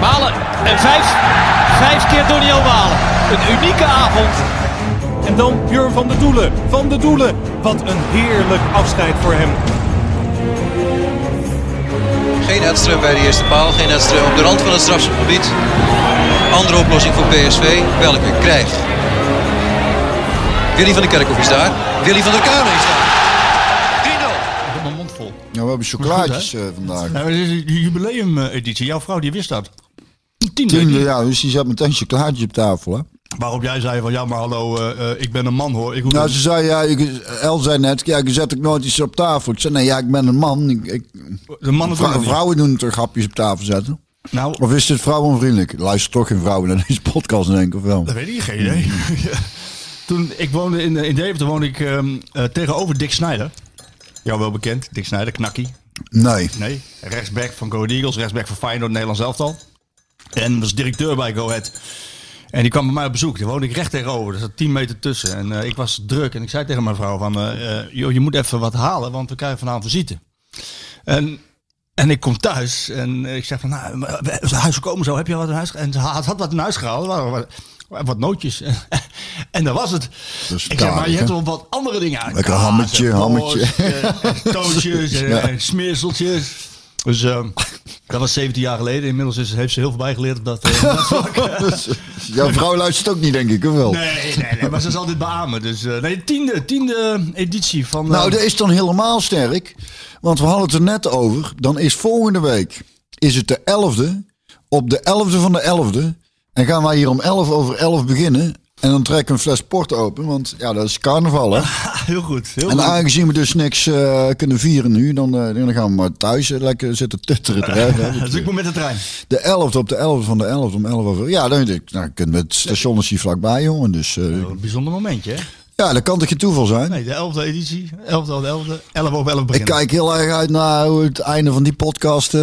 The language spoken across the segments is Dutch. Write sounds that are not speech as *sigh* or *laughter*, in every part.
Malen en vijf, vijf keer Doniel Malen. Een unieke avond. En dan Björn van der Doelen. Van der Doelen. Wat een heerlijk afscheid voor hem. Geen Edström bij de eerste paal. Geen Edström op de rand van het strafschopgebied. Andere oplossing voor PSV. Welke krijgt? Willy van der Kerkhoff is daar. Willy van der Kuilen is daar. 3-0. Ik heb mijn mond vol. Ja, we hebben chocolaatjes eh, vandaag. Nou, dit is een jubileum-editie. Jouw vrouw die wist dat. Tiende. Tiende, ja, dus die zat meteen chocolaatjes op tafel, hè? Waarop jij zei van ja, maar hallo, eh, eh, ik ben een man hoor. Ik hoef Nou, ze zei, ja, ik, El zei net, ja, je zet ook nooit iets op tafel. Ik zei, nee, ja, ik ben een man. Ik, ik, de mannen doen vrou- vrouwen doen toch grapjes op tafel zetten? Nou, Of is dit vrouwenvriendelijk? Luister toch geen vrouwen naar deze podcast, denk ik, of wel? dat weet ik geen idee. *laughs* Toen ik woonde in, in Deventer, woonde ik ehm, eh, tegenover Dick Snijder. Jou wel bekend, Dick Snijder, knakkie. Nee. Nee, rechtsback van Go Ahead Eagles, rechtsback van Feyenoord, Nederlands elftal. En was directeur bij Go Ahead. En die kwam bij mij op bezoek. Daar woonde ik recht tegenover. Er zat 10 meter tussen. En eh, ik was druk. En ik zei tegen mijn vrouw van... eh, joh, je moet even wat halen, want we krijgen vanavond visite. En, en ik kom thuis. En ik zeg van... Nou, huis gekomen zo. Heb je wat in huis? En ze had, had wat in huis gehaald. Wat, wat nootjes. *laughs* en dat was het. Is ik zeg, maar je hebt wel wat andere dingen uit. Lekker hammetje, hammetje. en, *laughs* Ja. en smeerseltjes. Dus ehm, *laughs* dat was 17 jaar geleden. Inmiddels is, heeft ze heel veel bijgeleerd op dat, op dat *laughs* vlak. *laughs* Dus, Jouw vrouw luistert ook niet, denk ik, of wel? nee, nee, nee, maar ze zal dit beamen. Dus eh, nee, tiende, tiende editie van... eh, Nou, dat is dan helemaal sterk. Want we hadden het er net over. Dan is volgende week is het de 11e. Op de 11e van de 11e. En gaan wij hier om 11 over 11 beginnen. En dan trekken we een fles port open. Want ja, dat is carnaval, hè? *laughs* heel goed, heel En aangezien we dus niks eh, kunnen vieren nu, dan, eh, dan gaan we maar thuis eh, lekker zitten tutteren. Dus ik moet met de trein. De 11e op de 11e van de 11e om 11 over. Ja, dan denk ik, nou, kunnen we het station is hier vlakbij, jongen. Dus Een bijzonder momentje, hè? Ja, dat kan toch geen toeval zijn? Nee, de 11e editie. 11e op de 11e. 11 over 11 Ik beginnen. kijk heel erg uit naar hoe het einde van die podcast.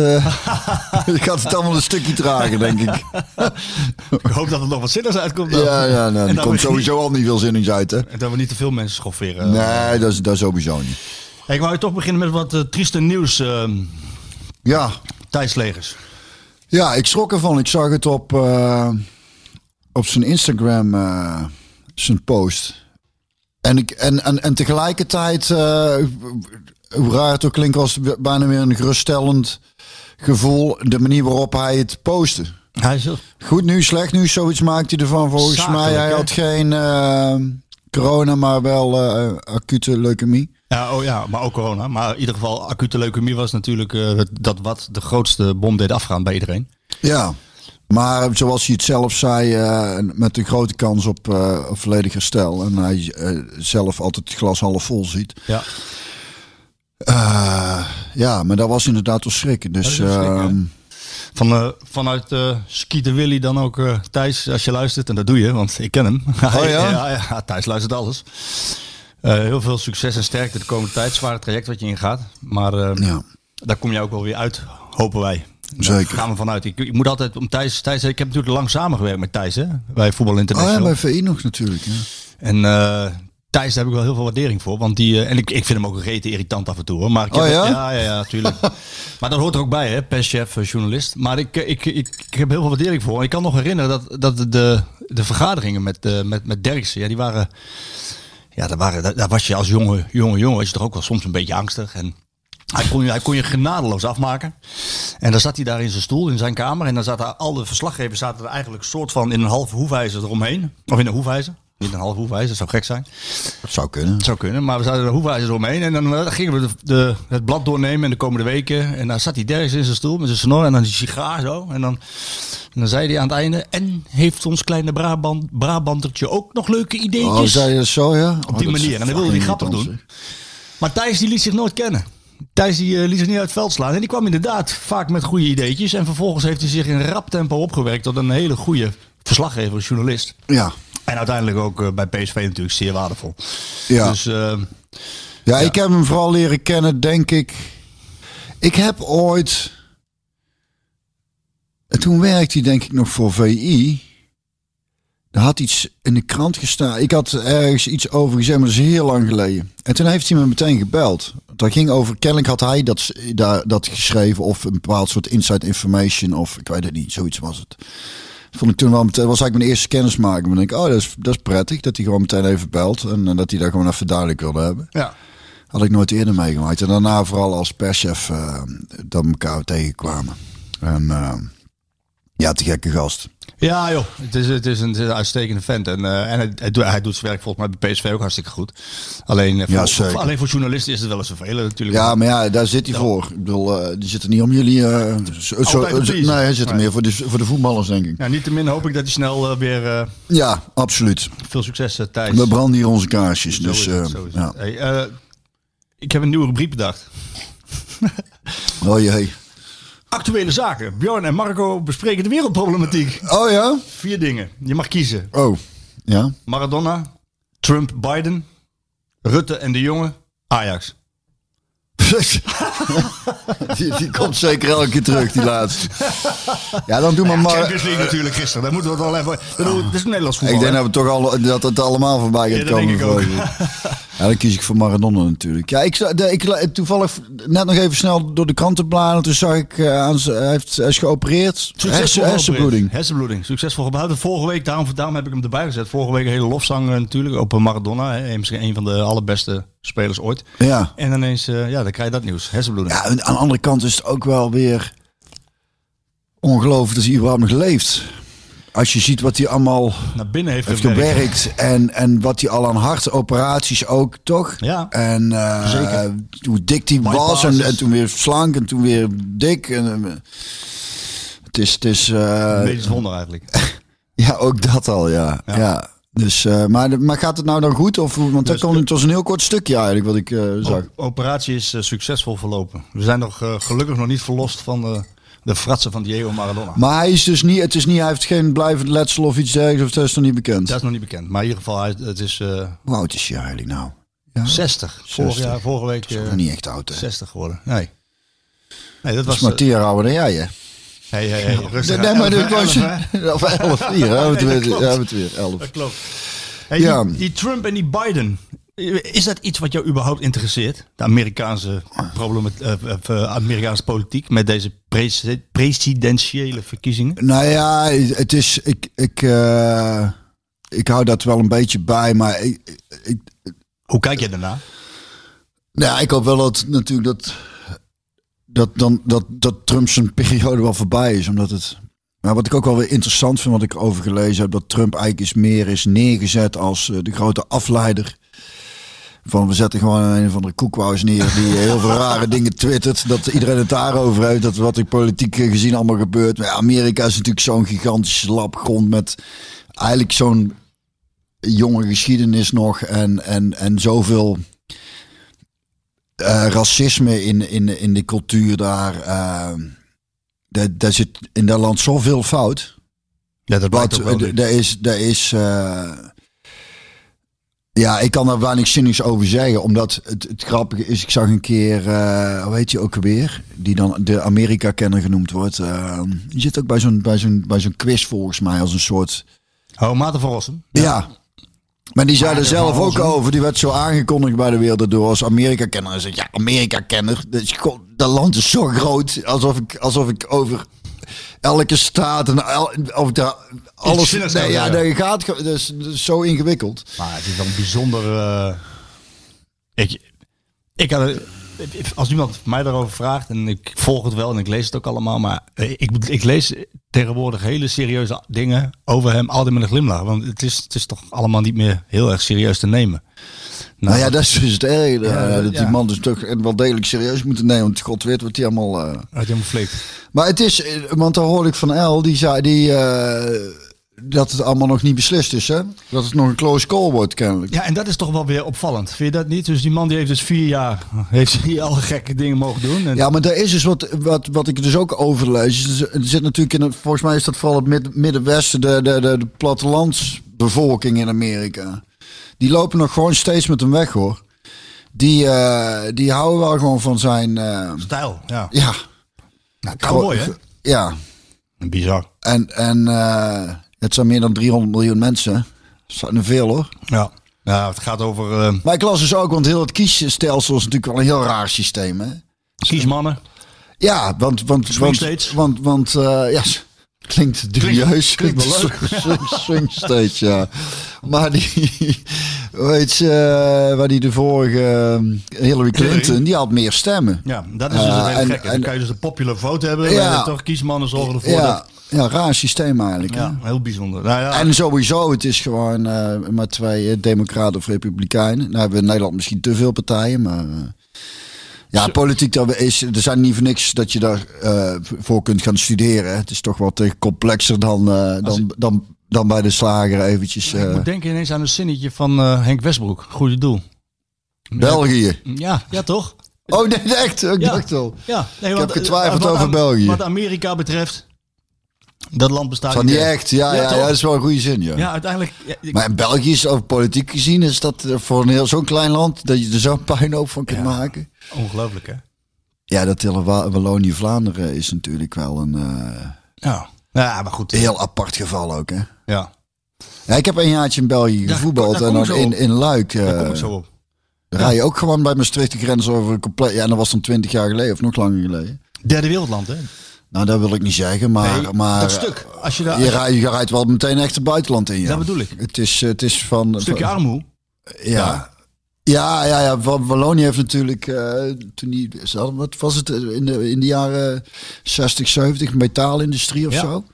*laughs* ik gaat het allemaal een stukje trager, denk ik. *laughs* Ik hoop dat er nog wat zinnigs uitkomt. dan. Ja, ja, nou, er komt sowieso al niet veel zinnigs uit, hè? En dat we niet te veel mensen schofferen. Nee, dat is, dat is sowieso niet. Hey, ik wou toch beginnen met wat eh, trieste nieuws. ehm Ja, Thijs Legers. ja, ik schrok ervan. Ik zag het op, eh, op zijn Instagram, zijn post. En, ik, en, en, en tegelijkertijd, eh, hoe raar het ook klinkt, was het bijna weer een geruststellend gevoel. De manier waarop hij het postte. Hij is Goed nieuws, slecht nieuws, zoiets maakt hij ervan. Volgens Zakelijk, mij, hij hè? had geen eh, corona, maar wel eh, acute leukemie. Ja, oh ja, maar ook corona. Maar in ieder geval, acute leukemie was natuurlijk eh, dat wat de grootste bom deed afgaan bij iedereen. Ja, maar zoals hij het zelf zei, eh, met de grote kans op, eh, op volledig herstel. En hij eh, zelf altijd het glas half vol ziet. Ja. Ja, maar dat was inderdaad wel schrikken. Dus schrikken, ehm, Van, vanuit eh Skeeter Willy dan ook Thijs, als je luistert. En dat doe je, want ik ken hem. *laughs* Oh ja? ja, ja, Thijs luistert alles. Heel veel succes en sterkte de komende tijd. Zware traject wat je ingaat. Maar eh, ja, daar kom je ook wel weer uit, hopen wij. Daar Zeker. gaan we vanuit. Ik, ik moet altijd om Thijs, Thijs. Ik heb natuurlijk lang samengewerkt met Thijs, hè? Bij Voetbal oh International. ja, bij VI nog natuurlijk. Ja. En eh Thijs, daar heb ik wel heel veel waardering voor. Want die, eh, en ik, ik vind hem ook een rete irritant af en toe. Hoor. Maar ik heb, Oh ja? ja, ja, ja, natuurlijk. *laughs* maar dat hoort er ook bij, hè? Perschef, eh, journalist. Maar ik, ik, ik, ik, heb heel veel waardering voor. En ik kan nog herinneren dat, dat de, de vergaderingen met, eh met, met Derksen, ja, die waren... Ja, daar, waren, daar, daar was je als jonge, jonge jongen, was je toch ook wel soms een beetje angstig. En hij kon, je, hij kon je genadeloos afmaken. En dan zat hij daar in zijn stoel, in zijn kamer. En dan zaten al de verslaggevers zaten er eigenlijk soort van in een halve hoefijzer eromheen. Of in een hoefijzer. Niet een halve hoefijzer, dat zou gek zijn. Dat zou kunnen. Dat zou kunnen, maar we zaten er hoefijzer omheen. En dan eh, gingen we de, de, het blad doornemen in de komende weken. En dan zat hij dergens in zijn stoel met zijn snor en dan die sigaar zo. En dan, en dan zei hij aan het einde... En heeft ons kleine Brabant, Brabantertje ook nog leuke Oh, ideetjes? zei je zo, ja? Op die manier. En dan wilde hij grappig doen. doen. Maar Thijs die liet zich nooit kennen. Thijs die eh, liet zich niet uit het veld slaan. En die kwam inderdaad vaak met goede ideetjes. En vervolgens heeft hij zich in rap tempo opgewerkt tot een hele goede verslaggever, journalist. Ja. En uiteindelijk ook eh, bij PSV natuurlijk zeer waardevol. Ja. Dus eh, Ja, ik heb hem vooral leren kennen, denk ik. Ik heb ooit. En toen werkte hij, denk ik, nog voor VI. Er had iets in de krant gestaan. Ik had ergens iets over gezegd, maar dat is heel lang geleden. En toen heeft hij me meteen gebeld. Dat ging over, kennelijk had hij dat, dat geschreven. Of een bepaald soort inside information. Of ik weet het niet, zoiets was het. Vond ik toen wel meteen, was eigenlijk mijn eerste kennismaking. Maar denk ik, oh, dat is, dat is prettig. Dat hij gewoon meteen even belt. En, en dat hij daar gewoon even duidelijk wilde hebben. ja. Had ik nooit eerder meegemaakt. En daarna vooral als perschef eh, dat we elkaar tegenkwamen. En eh, ja, te gekke gast. Ja, joh. Het is, het is, een, het is een uitstekende vent. En, eh, en hij, hij, doet, hij doet zijn werk volgens mij bij PSV ook hartstikke goed. Alleen, eh, Ja, voor, alleen voor journalisten is het wel eens vervelend natuurlijk. Ja, maar ja, daar zit hij voor. Ik bedoel, eh, die zit er niet om jullie... zo, nee, hij zit er meer voor de, voor de voetballers, denk ik. Ja, niet te min hoop ik dat hij snel weer Ja, absoluut. veel succes Thijs. We branden hier onze kaarsjes. Dus, het, ja. Hey, ik heb een nieuwe rubriek bedacht. Oh jee. Actuele zaken. Bjorn en Marco bespreken de wereldproblematiek. Oh ja? Vier dingen. Je mag kiezen. Oh. Ja? Maradona, Trump, Biden, Rutte en de Jonge, Ajax. *laughs* die, die komt zeker elke keer terug, die laatste. Ja, dan doen we Ja, maar... Champions League natuurlijk gisteren. Daar moeten we het wel even... Het is een Nederlands voetbal. Ik denk hè? dat we toch al, dat het allemaal voorbij gaat Ja, dat komen. *laughs* Ja, dan kies ik voor Maradona natuurlijk. Ja, ik, de, ik toevallig net nog even snel door de kranten bladeren. Toen zag ik, eh, aan hij, heeft, hij is geopereerd. Hersen, geopereerd. hersenbloeding. Hersenbloeding. Succesvol gebouwd. Vorige week, daarom, daarom heb ik hem erbij gezet. Vorige week een hele lofzang eh, natuurlijk op Maradona. Hè. Misschien een van de allerbeste spelers ooit. Ja. En ineens, eh, ja, dan krijg je dat nieuws. Hersenbloeding. ja, aan de andere kant is het ook wel weer ongelooflijk dat hij überhaupt nog leeft. Als je ziet wat hij allemaal Naar binnen heeft, heeft gewerkt. gewerkt en, en wat hij al aan hartoperaties ook, toch? Ja. En eh, Zeker. hoe dik hij was en, toen weer slank en toen weer dik. En, eh, het is, het is eh, Een medisch wonder eigenlijk. *laughs* ja, ook dat al, ja. Ja. ja. Dus, maar, maar gaat het nou dan goed? Of, want dat kon, het was een heel kort stukje eigenlijk wat ik zag. Operatie is succesvol verlopen. We zijn nog gelukkig nog niet verlost van de, de fratsen van Diego Maradona. Maar hij is dus niet, het is niet, hij heeft geen blijvend letsel of iets dergelijks, of dat is nog niet bekend. Dat is nog niet bekend. Maar in ieder geval, hij- het is eh, Hoe oud is hij eigenlijk nou? Ja? 60. Vorig 60. jaar, vorige week Dat is eh, nog niet echt oud, hè? 60 geworden. Nee. Nee, dat Dat was... is maar tien jaar ouder dan jij, hè? eh, hey, hey, hey, rustig. Nee, maar dit *laughs* was... *laughs* Of elf, hier, hè? hebben we het dat weer. Dat klopt. Hey, Ja. die, die Trump en die Biden. Is dat iets wat jou überhaupt interesseert? De Amerikaanse, problemen, eh, Amerikaanse politiek met deze presi- presidentiële verkiezingen? Nou ja, het is. Ik, ik, ik hou dat wel een beetje bij, maar ik, ik, Hoe kijk je daarna? nou, ja, ik hoop wel dat natuurlijk dat, dat, dan, dat, dat Trump zijn periode wel voorbij is. Omdat het. Maar wat ik ook wel weer interessant vind, wat ik over gelezen heb, dat Trump eigenlijk is meer is neergezet als de grote afleider. Van we zetten gewoon een of andere koekwous neer die *laughs* heel veel rare dingen twittert. Dat iedereen het daarover heeft. Dat wat er politiek gezien allemaal gebeurt. Maar ja, Amerika is natuurlijk zo'n gigantische labgrond met eigenlijk zo'n jonge geschiedenis nog. En, en, en zoveel eh, racisme in, in, in de cultuur daar. eh, daar, daar zit in dat land zoveel fout. Ja, dat Wat, ook wel. d- daar is, daar is eh, ja, ik kan daar weinig zinnigs over zeggen. Omdat het, het grappige is, ik zag een keer, eh hoe heet je ook alweer? Die dan de Amerika-kenner genoemd wordt. eh, die zit ook bij zo'n, bij, zo'n, bij zo'n quiz volgens mij als een soort... Oh, Maarten van Rossum. Ja. Maar die zei er zelf ook over. Die werd zo aangekondigd bij de wereld door als Amerika-kenner. Hij zegt, ja, Amerika-kenner. Dat land is zo groot. Alsof ik, alsof ik over elke staat en el, of daar alles... Nee, ja, dat gaat... ge- Dat is, dat is zo ingewikkeld. Maar het is wel een bijzonder. eh, ik, ik had, als iemand mij daarover vraagt, en ik volg het wel en ik lees het ook allemaal, maar ik, ik lees tegenwoordig hele serieuze dingen over hem altijd met een glimlach. Want het is, het is toch allemaal niet meer heel erg serieus te nemen. Nou, ja, dat is dus het. Ja, eh, dat ja. die man dus toch wel degelijk serieus moeten nemen. Want god weet wat hij allemaal... eh, Uit helemaal flikt. Maar het is, eh, want daar hoorde ik van El, die zei, die, dat het allemaal nog niet beslist is, hè? Dat het nog een close call wordt, kennelijk. Ja, en dat is toch wel weer opvallend. Vind je dat niet? Dus die man die heeft dus vier jaar, heeft *laughs* hier alle gekke dingen mogen doen. En Ja, maar daar is dus wat, wat, wat ik dus ook overlees. Er zit natuurlijk in het, volgens mij is dat vooral het Mid- Middenwesten, de, de, de, de plattelandsbevolking in Amerika. Die lopen nog gewoon steeds met hem weg, hoor. Die, eh, die houden wel gewoon van zijn, eh, Stijl, ja. ja. Nou, cowboy, hè? Ja, Bizar. en, en eh, het zijn meer dan 300 miljoen mensen. Dat zijn er veel, hoor. Ja. Ja, het gaat over eh, Maar ik las dus ook, want heel het kiesstelsel is natuurlijk wel een heel raar systeem, hè? kiesmannen. Ja, want... want want. Want, want ja, klinkt dubieus. klinkt wel leuk. Swing, states, ja. Maar die, weet je, eh, waar die de vorige eh, Hillary Clinton, die had meer stemmen. Ja, dat is dus Eh, het hele en- gekke. Dan kan je dus een popular vote hebben. Ja. Toch kiesmannen zorgen ervoor Ja, dat... ja, raar systeem eigenlijk. Ja, heel bijzonder. Nou ja, En sowieso, het is gewoon eh maar twee eh, democraten of republikeinen. Nou hebben we in Nederland misschien te veel partijen, maar... eh, ja, politiek, is, er zijn niet voor niks dat je daar eh, voor kunt gaan studeren. Het is toch wat eh, complexer dan, eh, dan, dan, dan bij de slager eventjes. ik moet denken ineens aan een zinnetje van Henk Westbroek. Goede doel. België. Ja, ja toch? Oh nee, echt? Ik Ja. dacht al. Ja, nee, Ik heb getwijfeld over België. Wat Amerika betreft, dat land bestaat Van niet echt, ja, ja, dat is wel een goede zin, ja. Ja, uiteindelijk... ja, ik- Maar in België is over politiek gezien is dat eh, voor een heel zo'n klein land dat je er zo'n *laughs* puinhoop van kunt Ja. maken. ongelooflijk, hè? Ja, dat hele Wa- Wallonië-Vlaanderen is natuurlijk wel een eh, Ja. Ja, maar goed. heel apart geval ook, hè. Ja, Ja, ik heb een jaartje in België gevoetbald en dan in, in Luik. eh, daar kom ik zo op. rij je ook gewoon bij Maastricht de grens over een compleet... Ja, dat was dan twintig jaar geleden of nog langer geleden. Derde wereldland, hè? Nou, dat wil ik niet zeggen, maar... Nee, maar dat stuk. Als je daar... Je, rijdt, je rijdt wel meteen echt het buitenland in, ja. Dat bedoel ik. Het is, het is van... Een stukje armoe. Ja. Ja, ja, ja. Wa- Wallonië heeft natuurlijk, eh, toen die, wat was het, eh, in de, in de jaren 60, 70, metaalindustrie of Ja. zo.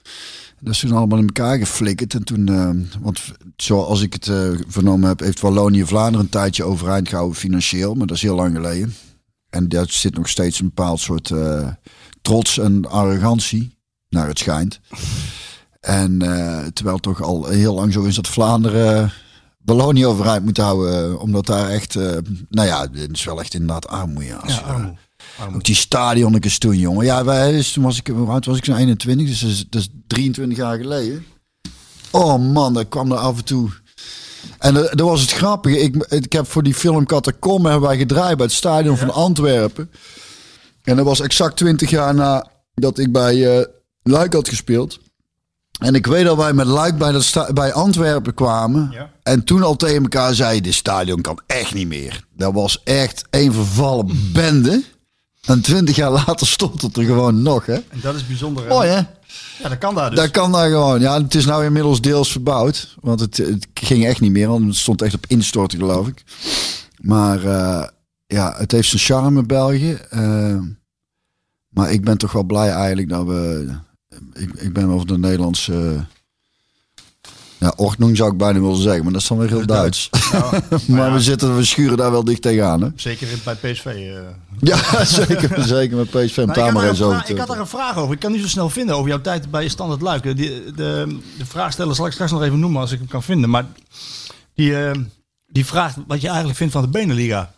Dat is toen allemaal in elkaar geflikkerd. En toen, eh, want zoals ik het eh, vernomen heb, heeft Wallonië Vlaanderen een tijdje overeind gehouden financieel. Maar dat is heel lang geleden. En daar zit nog steeds een bepaald soort eh, trots en arrogantie, naar het schijnt. En eh, terwijl het toch al heel lang zo is dat Vlaanderen Wallonië overeind moet houden. eh, Omdat daar echt, eh, nou ja, het is wel echt inderdaad armoede. Ja, Ja, armoe. Ook die stadionnetjes toen, jongen. Ja, wij, dus toen was ik, hoe oud was ik? Zo'n 21, dus dat is, dat is 23 jaar geleden. Oh man, dat kwam er af en toe. En dat, dat was het grappige. Ik, ik heb voor die film Catacombe hebben wij gedraaid bij het stadion van Antwerpen. En dat was exact 20 jaar nadat ik bij eh Luik had gespeeld. En ik weet dat wij met Luik bij, dat bij Antwerpen kwamen. Ja. En toen al tegen elkaar zeiden, dit stadion kan echt niet meer. Dat was echt een vervallen bende. En twintig jaar later stond het er gewoon nog, hè? En dat is bijzonder. Mooi, hè? Ja, dat kan daar dus. Dat kan daar gewoon. Ja, het is nou inmiddels deels verbouwd. Want het, het ging echt niet meer. Want het stond echt op instorten, geloof ik. Maar eh, ja, het heeft zijn charme, België. Eh, maar ik ben toch wel blij eigenlijk dat we... Ik, ik ben wel van de Nederlandse... ja, ordnung zou ik bijna willen zeggen. Maar dat is dan weer heel Duits. *laughs* maar we, zitten, we schuren daar wel dicht tegenaan, hè? Zeker bij PSV. eh. Ja, *laughs* zeker. Zeker met PSV. Om Nou, ik, maar had eens daar een over vraag- te ik had daar een vraag over. Ik kan niet zo snel vinden over jouw tijd bij Standard Luik. De, de, de vraagsteller zal ik straks nog even noemen als ik hem kan vinden. Maar die, eh, die vraagt wat je eigenlijk vindt van de Beneliga.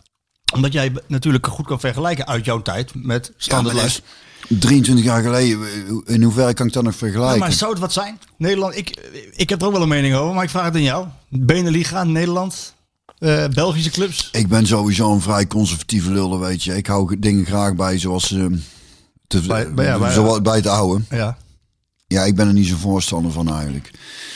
Omdat jij natuurlijk goed kan vergelijken uit jouw tijd met Ja, is 23 jaar geleden. In hoeverre kan ik dat nog Ja, vergelijken? maar zou het wat zijn? Nederland, ik, ik heb er ook wel een mening over, maar ik vraag het aan jou. Beneliga, Nederland, eh, Belgische clubs. Ik ben sowieso een vrij conservatieve lul, weet je. Ik hou dingen graag bij zoals... eh, te, Bij- bij- ja, bij- zoals bij het oude. Ja. Ja, ik ben er niet zo voorstander van eigenlijk.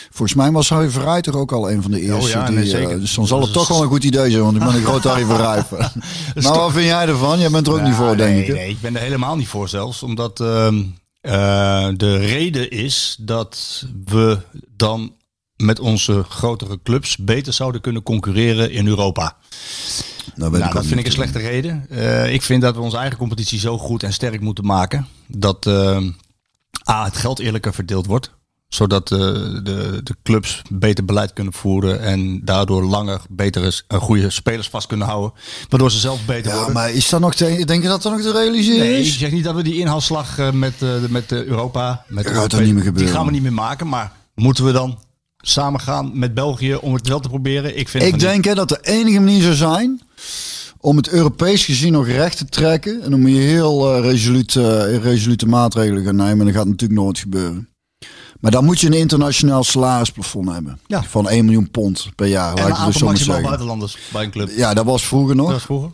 Volgens mij was Harry Verrij toch ook al een van de eerste. Oh ja, die, nee, eh, zeker. dus dan zal het toch wel een goed idee zijn, want ik ben een groot Harry Verrij. *laughs* Maar wat vind jij ervan? Jij bent er ook niet Ja, voor, denk nee, ik. hè? Nee, ik ben er helemaal niet voor zelfs. Omdat ehm, eh, de reden is dat we dan met onze grotere clubs beter zouden kunnen concurreren in Europa. Nou, Nou, dat vind ik een slechte reden. Eh, ik vind dat we onze eigen competitie zo goed en sterk moeten maken. Dat ehm, A, het geld eerlijker verdeeld wordt. Zodat eh, de, de clubs beter beleid kunnen voeren. En daardoor langer betere, eh, goede spelers vast kunnen houden. Waardoor ze zelf beter Ja, worden. maar is dat nog te, denk je dat dat nog te realiseren Nee, ik is? zeg niet dat we die inhaalslag eh, met, met Europa, met Dat de gaat niet meer Die gebeuren? gaan we niet meer maken, maar moeten we dan samen gaan met België om het wel te proberen? Ik, vind Ik denk hè, dat de enige manier zou zijn om het Europees gezien nog recht te trekken. En dan moet je heel eh, resoluut, eh, resolute maatregelen gaan nemen. En dat gaat natuurlijk nooit gebeuren. Maar dan moet je een internationaal salarisplafond hebben. Ja. Van 1 miljoen pond per jaar. En laat een dus aantal maximaal zeggen. buitenlanders bij een club. Ja, dat was vroeger nog. Dat was vroeger.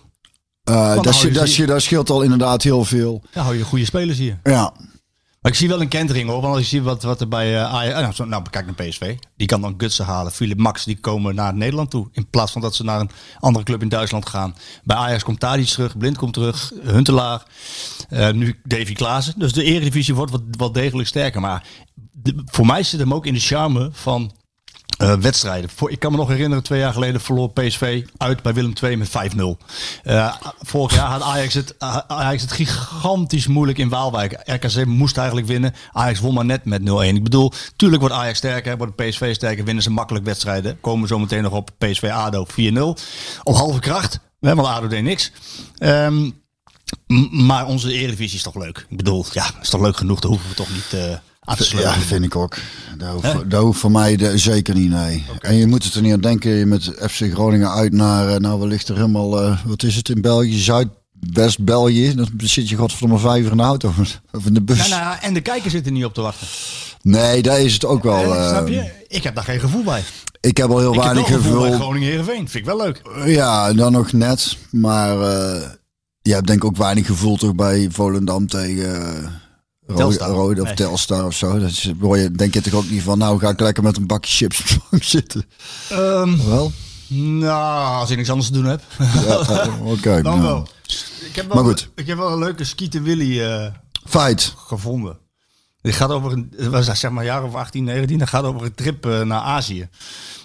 Eh, dat, je dat, sche- dat scheelt al inderdaad heel veel. Ja, hou je goede spelers hier. Ja, Maar ik zie wel een kentering hoor. Want als je ziet wat, wat er bij eh Ajax... Nou, zo- nou, kijk naar PSV. Die kan dan Gutsen halen. Philip Max, die komen naar Nederland toe. In plaats van dat ze naar een andere club in Duitsland gaan. Bij Ajax komt Tadic terug. Blind komt terug. Huntelaar. eh, nu Davy Klaassen. Dus de eredivisie wordt wat, wat degelijk sterker. Maar voor mij zit hem ook in de charme van... eh, wedstrijden. Ik kan me nog herinneren, twee jaar geleden verloor PSV uit bij Willem II met 5-0. Eh, vorig jaar had Ajax het, uh, Ajax het gigantisch moeilijk in Waalwijk. RKC moest eigenlijk winnen. Ajax won maar net met 0-1. Ik bedoel, tuurlijk wordt Ajax sterker, wordt PSV sterker, winnen ze makkelijk wedstrijden. Komen zo meteen nog op PSV ADO 4-0. Op halve kracht, want ADO deed niks. Ehm, maar onze eredivisie is toch leuk. Ik bedoel, ja, is toch leuk genoeg. Daar hoeven we toch niet eh, te ja vind ik ook. Dat hoeft, voor mij de- zeker niet, nee. En je moet het er niet aan denken. Je met FC Groningen uit naar, eh, nou wellicht er helemaal, eh, wat is het in België? Zuid-West-België. Dan zit je godverdomme vijf uur in de auto *laughs* of in de bus. Nou, nou, ja, en de kijkers zitten niet op te wachten. Nee, daar is het ook wel. Eh, snap je? Ik heb daar geen gevoel bij. Ik heb al heel Ik weinig gevoel bij gevoel. Groningen Heerenveen. Vind ik wel leuk. Ja, dan nog net. Maar eh, je hebt denk ik ook weinig gevoel toch bij Volendam tegen uh, Telstar. Rode of Nee. Telstar of zo. Dat is, je, denk je toch ook niet van, nou ga ik lekker met een bakje chips op de bank zitten. Wel? nou, als ik niks anders te doen heb. Ja, eh, *laughs* Oké. Dan nou. wel. Ik heb wel, Maar goed. Ik heb wel een leuke Skieten Willy eh, Feit. gevonden. Die gaat over een, het was zeg maar jaar of 18, 19. Dat gaat over een trip eh, naar Azië.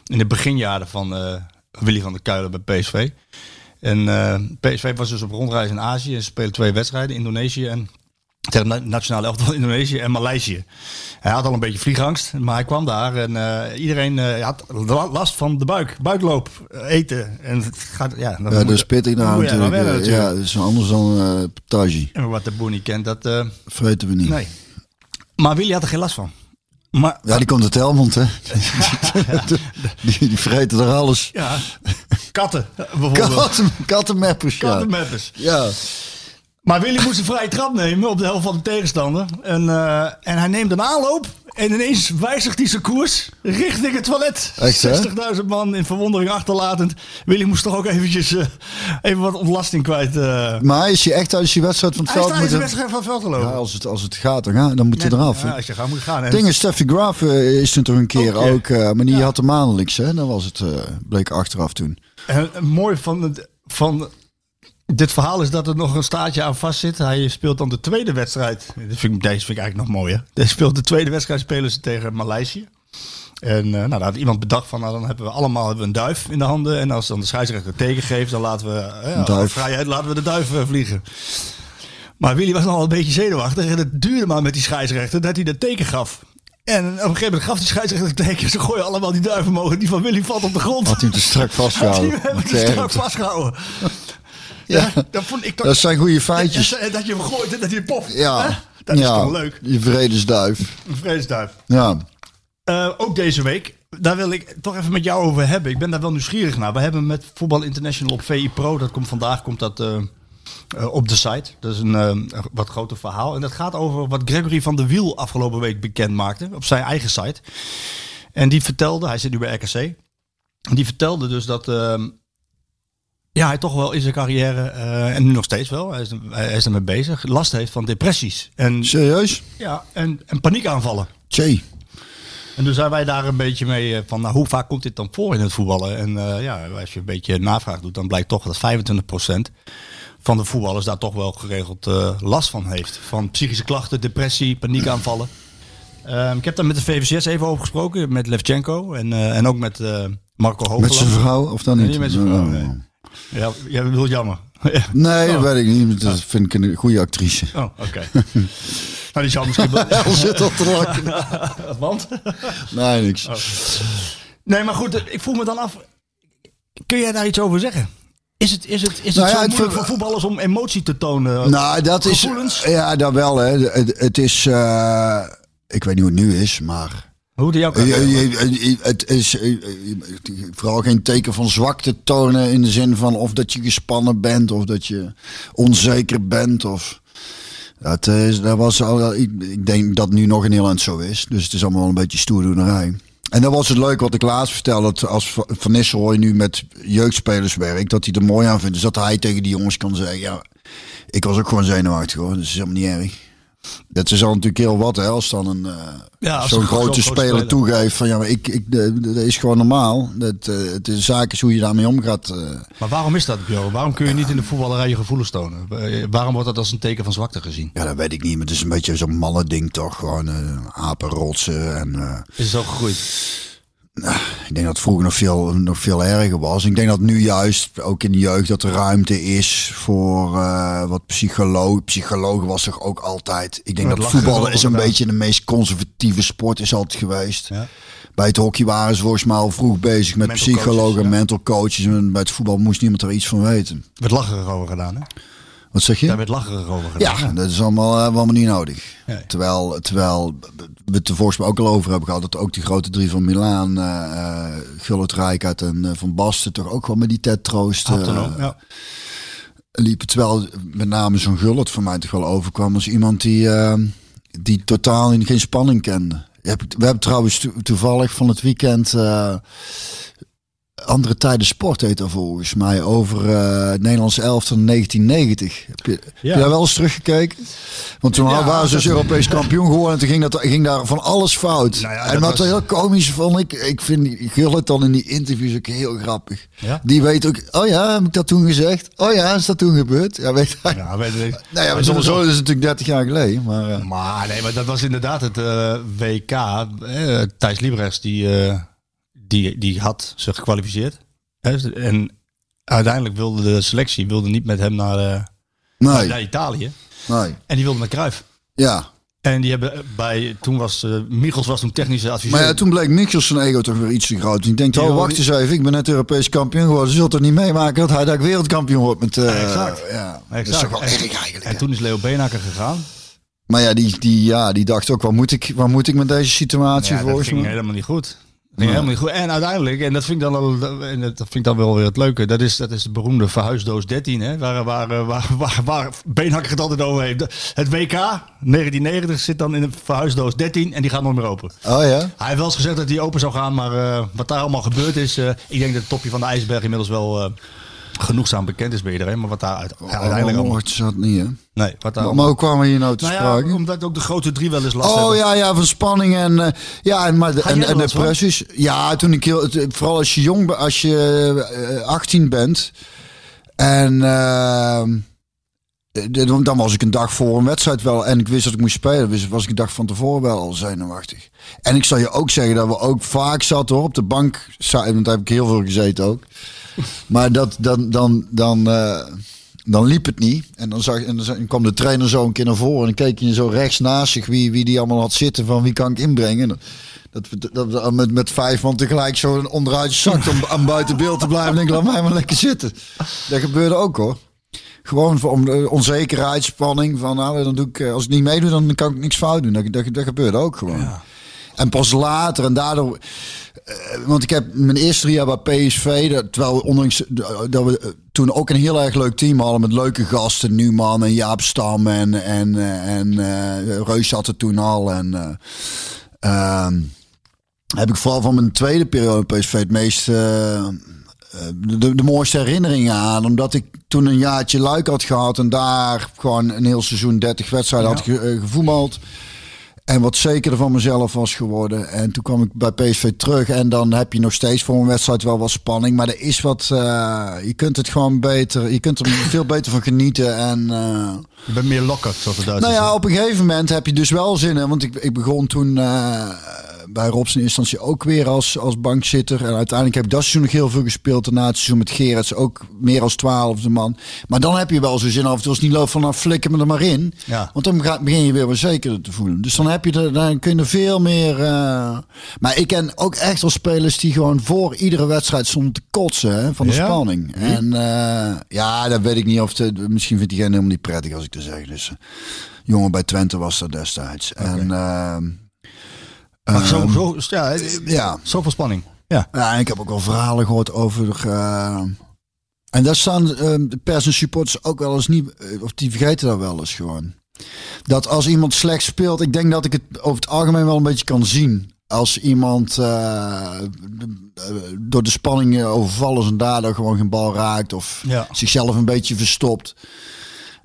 In de beginjaren van eh, Willy van der Kuilen bij PSV. En eh, PSV was dus op rondreis in Azië. En ze spelen twee wedstrijden. Indonesië en tegen het nationale elftal Indonesië en Maleisië. Hij had al een beetje vliegangst, maar hij kwam daar en eh, iedereen eh, had la- last van de buik, buikloop, eten. En het gaat, ja, Ja, dat je- is pittig dan nou natuurlijk. wel wennen Ja, dat is anders dan Patagie. En wat de boer niet kent, dat... eh, Vreten we niet. nee. Maar Willy had er geen last van. Maar Ja, die komt uit Helmond, hè? *laughs* die, die vreten er alles. ja, katten bijvoorbeeld. Katten, kattenmeppers, ja. Kattenmeppers. Ja. Maar Willy moest een vrije trap nemen op de helft van de tegenstander. En, eh, en hij neemt een aanloop. En ineens wijzigt hij zijn koers richting het toilet. Echt, hè? 60.000 man in verwondering achterlatend. Willy moest toch ook eventjes eh, even wat ontlasting kwijt. eh. Maar is je echt als je wedstrijd van het Hij veld in de moet... wedstrijd van het veld gelopen. Ja, als het, als het gaat, dan, ga, dan moet hij eraf. Ja, als je gaat moet je gaan. En- Dingen, Steffi Graaf is toen toch een keer Ook, maar die had de maandelijks, hè? Dan was het, bleek achteraf toen. En het mooie van, het, van dit verhaal is dat er nog een staartje aan vast zit. Hij speelt dan de tweede wedstrijd. Dit vind ik, deze vind ik eigenlijk nog mooier. Hij speelt de tweede wedstrijd spelen ze tegen Maleisië. En eh, nou, daar had iemand bedacht van, nou, dan hebben we allemaal hebben we een duif in de handen. En als dan de scheidsrechter tegengeeft, dan laten we, duif. vrijheid, laten we de duif eh, vliegen. Maar Willy was nog een beetje zenuwachtig. En het duurde maar met die scheidsrechter dat hij dat teken gaf. En op een gegeven moment gaf die scheidsrechter het teken. Ze gooien allemaal die duiven omhoog. Die van Willy valt op de grond. Had hij hem te strak *laughs* vastgehouden. Hebben Wat hem strak erg. vastgehouden. Ja. Dat vond ik toch... Dat zijn goede feitjes. Dat je hem gooit en dat hij popt. Hè? Ja, Dat is ja. toch leuk. Je vredesduif. Een vredesduif. Ja. Eh, ook deze week. Daar wil ik toch even met jou over hebben. Ik ben daar wel nieuwsgierig naar. We hebben met Voetbal International op VI Pro. Dat komt vandaag komt dat, eh, eh, op de site. Dat is een wat groter verhaal. En dat gaat over wat Gregory van der Wiel afgelopen week bekend maakte. Op zijn eigen site. En die vertelde, hij zit nu bij RKC. En Die vertelde dus dat ehm, ja, hij toch wel in zijn carrière, eh, en nu nog steeds wel, hij is, er- hij is ermee bezig, last heeft van depressies. En, Serieus? ja, en, en paniekaanvallen. Tjee. En toen zijn wij daar een beetje mee eh, van, nou, hoe vaak komt dit dan voor in het voetballen? En eh, ja, als je een beetje navraag doet, dan blijkt toch dat 25% van de voetballers daar toch wel geregeld last van heeft. Van psychische klachten, depressie, paniekaanvallen. Ehm, ik heb daar met de VVCS even over gesproken, met Levchenko en, en ook met Marco Met Hoogland. zijn vrouw of dan Nee, niet? niet met zijn vrouw, Oh. nee. Ja, jij bedoelt jammer. Ja. Nee, dat Oh. weet ik niet. Dat vind ik een goede actrice. Oh, oké. *laughs* nou, die zou misschien wel... *laughs* Zit op te lachen. *laughs* Want? Nee, niks. Oh. Nee, maar goed, ik vroeg me dan af. Kun jij daar iets over zeggen? Is het, is het, is het Nou ja, zo het moeilijk ver- voor voetballers om emotie te tonen? Nou, dat is. Gevoelens? Ja, dat wel, hè. Het, het is. eh, ik weet niet hoe het nu is, maar. Hoe de jouw Je- carrière? je- je- Het is eh, eh, vooral geen teken van zwakte tonen in de zin van of dat je gespannen bent of dat je onzeker bent. Of, dat, is, dat was al, ik, ik denk dat nu nog een heel eind zo is. Dus het is allemaal wel een beetje stoerdoenerij. En dat was het leuk wat ik laatst vertelde. Dat als Van- Nistelrooy nu met jeugdspelers werkt, dat hij er mooi aan vindt. Dus dat hij tegen die jongens kan zeggen, ja, ik was ook gewoon zenuwachtig hoor. Dat is helemaal niet erg. Dat is al natuurlijk heel wat hè, als dan een, eh, Ja, zo'n grote speler, speler. toegeeft van ja, maar ik, ik, eh, dat is gewoon normaal. Dat, eh, het is zaak is hoe je daarmee omgaat. Maar waarom is dat, Björn? Waarom kun je niet in de voetballerij je gevoelens tonen? Waarom wordt dat als een teken van zwakte gezien? ja, dat weet ik niet, maar het is een beetje zo'n mannen ding toch. Gewoon eh apen rotsen en... Is het zo gegroeid? Ik denk dat het vroeger nog veel, nog veel erger was. Ik denk dat nu juist, ook in de jeugd, dat er ruimte is voor eh, wat psycholoog. Psycholoog was er ook altijd. Ik denk dat lachen voetballen erover is een gedaan. beetje de meest conservatieve sport is altijd geweest. Ja. Bij het hockey waren ze volgens mij al vroeg bezig met Mental psychologen, coaches, ja. mental coaches. En bij het voetbal moest niemand er iets van weten. Er werd lacherig over gedaan, hè? Wat zeg Daar je? werd lacherig over gedaan. Ja, dat is allemaal, eh, allemaal niet nodig. Nee. Terwijl, terwijl we het er ook al over hebben gehad. Dat ook die grote drie van Milaan, uh, Gullit Rijkaard en Van Basten toch ook wel met die Ted Troost Hapten ook, ja. liepen. Terwijl met name zo'n Gullit voor mij toch wel overkwam als iemand die, die totaal in- geen spanning kende. We hebben trouwens to- toevallig van het weekend andere tijden sport heet dat volgens mij over eh het Nederlandse elftal in 1990. Heb je, heb je daar wel eens teruggekeken? Want toen waren ze dus Europees kampioen geworden en toen ging, dat, ging daar van alles fout. Nou ja, en wat was- heel komisch vond ik, ik vind Gullit dan in die interviews ook heel grappig. Ja? Die weet ook, oh ja, heb ik dat toen gezegd? Oh ja, is dat toen gebeurd? Ja, weet hij. Ja, weet ik. Nou ja, maar sowieso is het natuurlijk 30 jaar geleden. Maar, eh, Maar nee, maar dat was inderdaad het eh, WK. Thijs Liebrechts die, die, die had zich gekwalificeerd. Hè, En uiteindelijk wilde de selectie wilde niet met hem naar, eh, nee, naar Italië. nee. En die wilde met Cruijff. Ja. En die hebben bij, toen was, eh Michels was toen technische adviseur. Maar ja, toen bleek Michels zijn ego toch weer iets te groot. Ik denk, Die oh wil wacht eens even, ik ben net Europees kampioen geworden. Ze zult toch niet meemaken dat hij daar wereldkampioen wordt met... exact. Ja, dat is Exact. toch wel En- erg eigenlijk. En toen is Leo Beenhakker gegaan. Maar ja die, die, ja, die dacht ook, wat moet ik, wat moet ik met deze situatie Ja, dat ging helemaal niet goed. Ging helemaal niet goed. En uiteindelijk, en dat vind ik dan wel, en dat vind ik dan wel weer het leuke, dat is, dat is de beroemde verhuisdoos 13, hè, waar, waar, waar, waar, waar Beenhakker het altijd over heeft. Het WK 1990 zit dan in de verhuisdoos 13 en die gaat nooit meer open. Oh ja? Hij heeft wel eens gezegd dat hij open zou gaan, maar eh, wat daar allemaal gebeurd is, eh, ik denk dat het topje van de ijsberg inmiddels wel eh, genoegzaam bekend is bij iedereen. Maar wat daar uit, uiteindelijk oh, allemaal... het zat niet, hè? Nee, wat daar Maar hoe kwamen we hier nou te nou sprake? ja, omdat ook de grote drie wel eens last Oh hebben. ja, ja, van spanning en eh, ja, en, maar de, en, van? depressies. Ja, toen ik heel, vooral als je jong bent, als je eh, 18 bent en eh, dan was ik een dag voor een wedstrijd wel en ik wist dat ik moest spelen, dus was ik een dag van tevoren wel al zenuwachtig. En ik zal je ook zeggen dat we ook vaak zaten hoor, op de bank, want daar heb ik heel veel gezeten ook. Maar dat dan dan dan eh, dan liep het niet. En dan, zag, en dan kwam de trainer zo een keer naar voren. En dan keek je zo rechts naast zich wie, wie die allemaal had zitten. Van wie kan ik inbrengen. En Dat, dat, met, met vijf man tegelijk zo onderuit zakt om aan buiten beeld te blijven. En denk ik, laat mij maar lekker zitten. Dat gebeurde ook hoor. Gewoon om de onzekerheid, spanning. Van nou, dan doe ik, eh, als ik niet meedoe, dan kan ik niks fout doen. Dat, dat, dat gebeurde ook gewoon. En pas later en daardoor. eh, want ik heb mijn eerste drie jaar bij PSV, dat, terwijl we ondanks dat we eh, toen ook een heel erg leuk team hadden met leuke gasten, Numan en Jaap Stam en, en, eh, en Reus zat er toen al. En eh, ehm, heb ik vooral van mijn tweede periode PSV het meest de, de mooiste herinneringen aan. Omdat ik toen een jaartje luik had gehad en daar gewoon een heel seizoen 30 wedstrijden had ge, gevoetbald. En wat zekerder van mezelf was geworden. En toen kwam ik bij PSV terug. En dan heb je nog steeds voor een wedstrijd wel wat spanning. Maar er is wat. eh, je kunt het gewoon beter. Je kunt er veel beter van genieten. En. eh, Je bent meer lokker, zoals de Duitsers nou ja, op een gegeven moment heb je dus wel zin in. Want ik, ik begon toen eh, bij Robs in instantie ook weer als, als bankzitter. En uiteindelijk heb ik dat seizoen nog heel veel gespeeld. Daarna het seizoen met Gerrits ook meer als twaalfde man. Maar dan heb je wel zo zin af en toe als het niet loopt van nou flikker me er maar in. Ja. Want dan begin je weer wat zekerder te voelen. Dus dan heb je er, dan kun je er veel meer. eh, maar ik ken ook echt wel spelers die gewoon voor iedere wedstrijd stonden te kotsen hè, van de Ja? spanning. En eh, ja, dat weet ik niet of de, misschien vindt diegene helemaal niet prettig als ik te zeggen. Dus eh, jongen bij Twente was dat destijds. En Maar zo, zo, ja, ja. zoveel spanning. Ja. Ja, en ik heb ook wel verhalen gehoord over. eh, en daar staan eh, de pers en supporters ook wel eens niet. eh, Of die vergeten dat wel eens gewoon. Dat als iemand slecht speelt, ik denk dat ik het over het algemeen wel een beetje kan zien. Als iemand eh, door de spanning eh, overvallen is en daardoor gewoon geen bal raakt. Of Ja. zichzelf een beetje verstopt.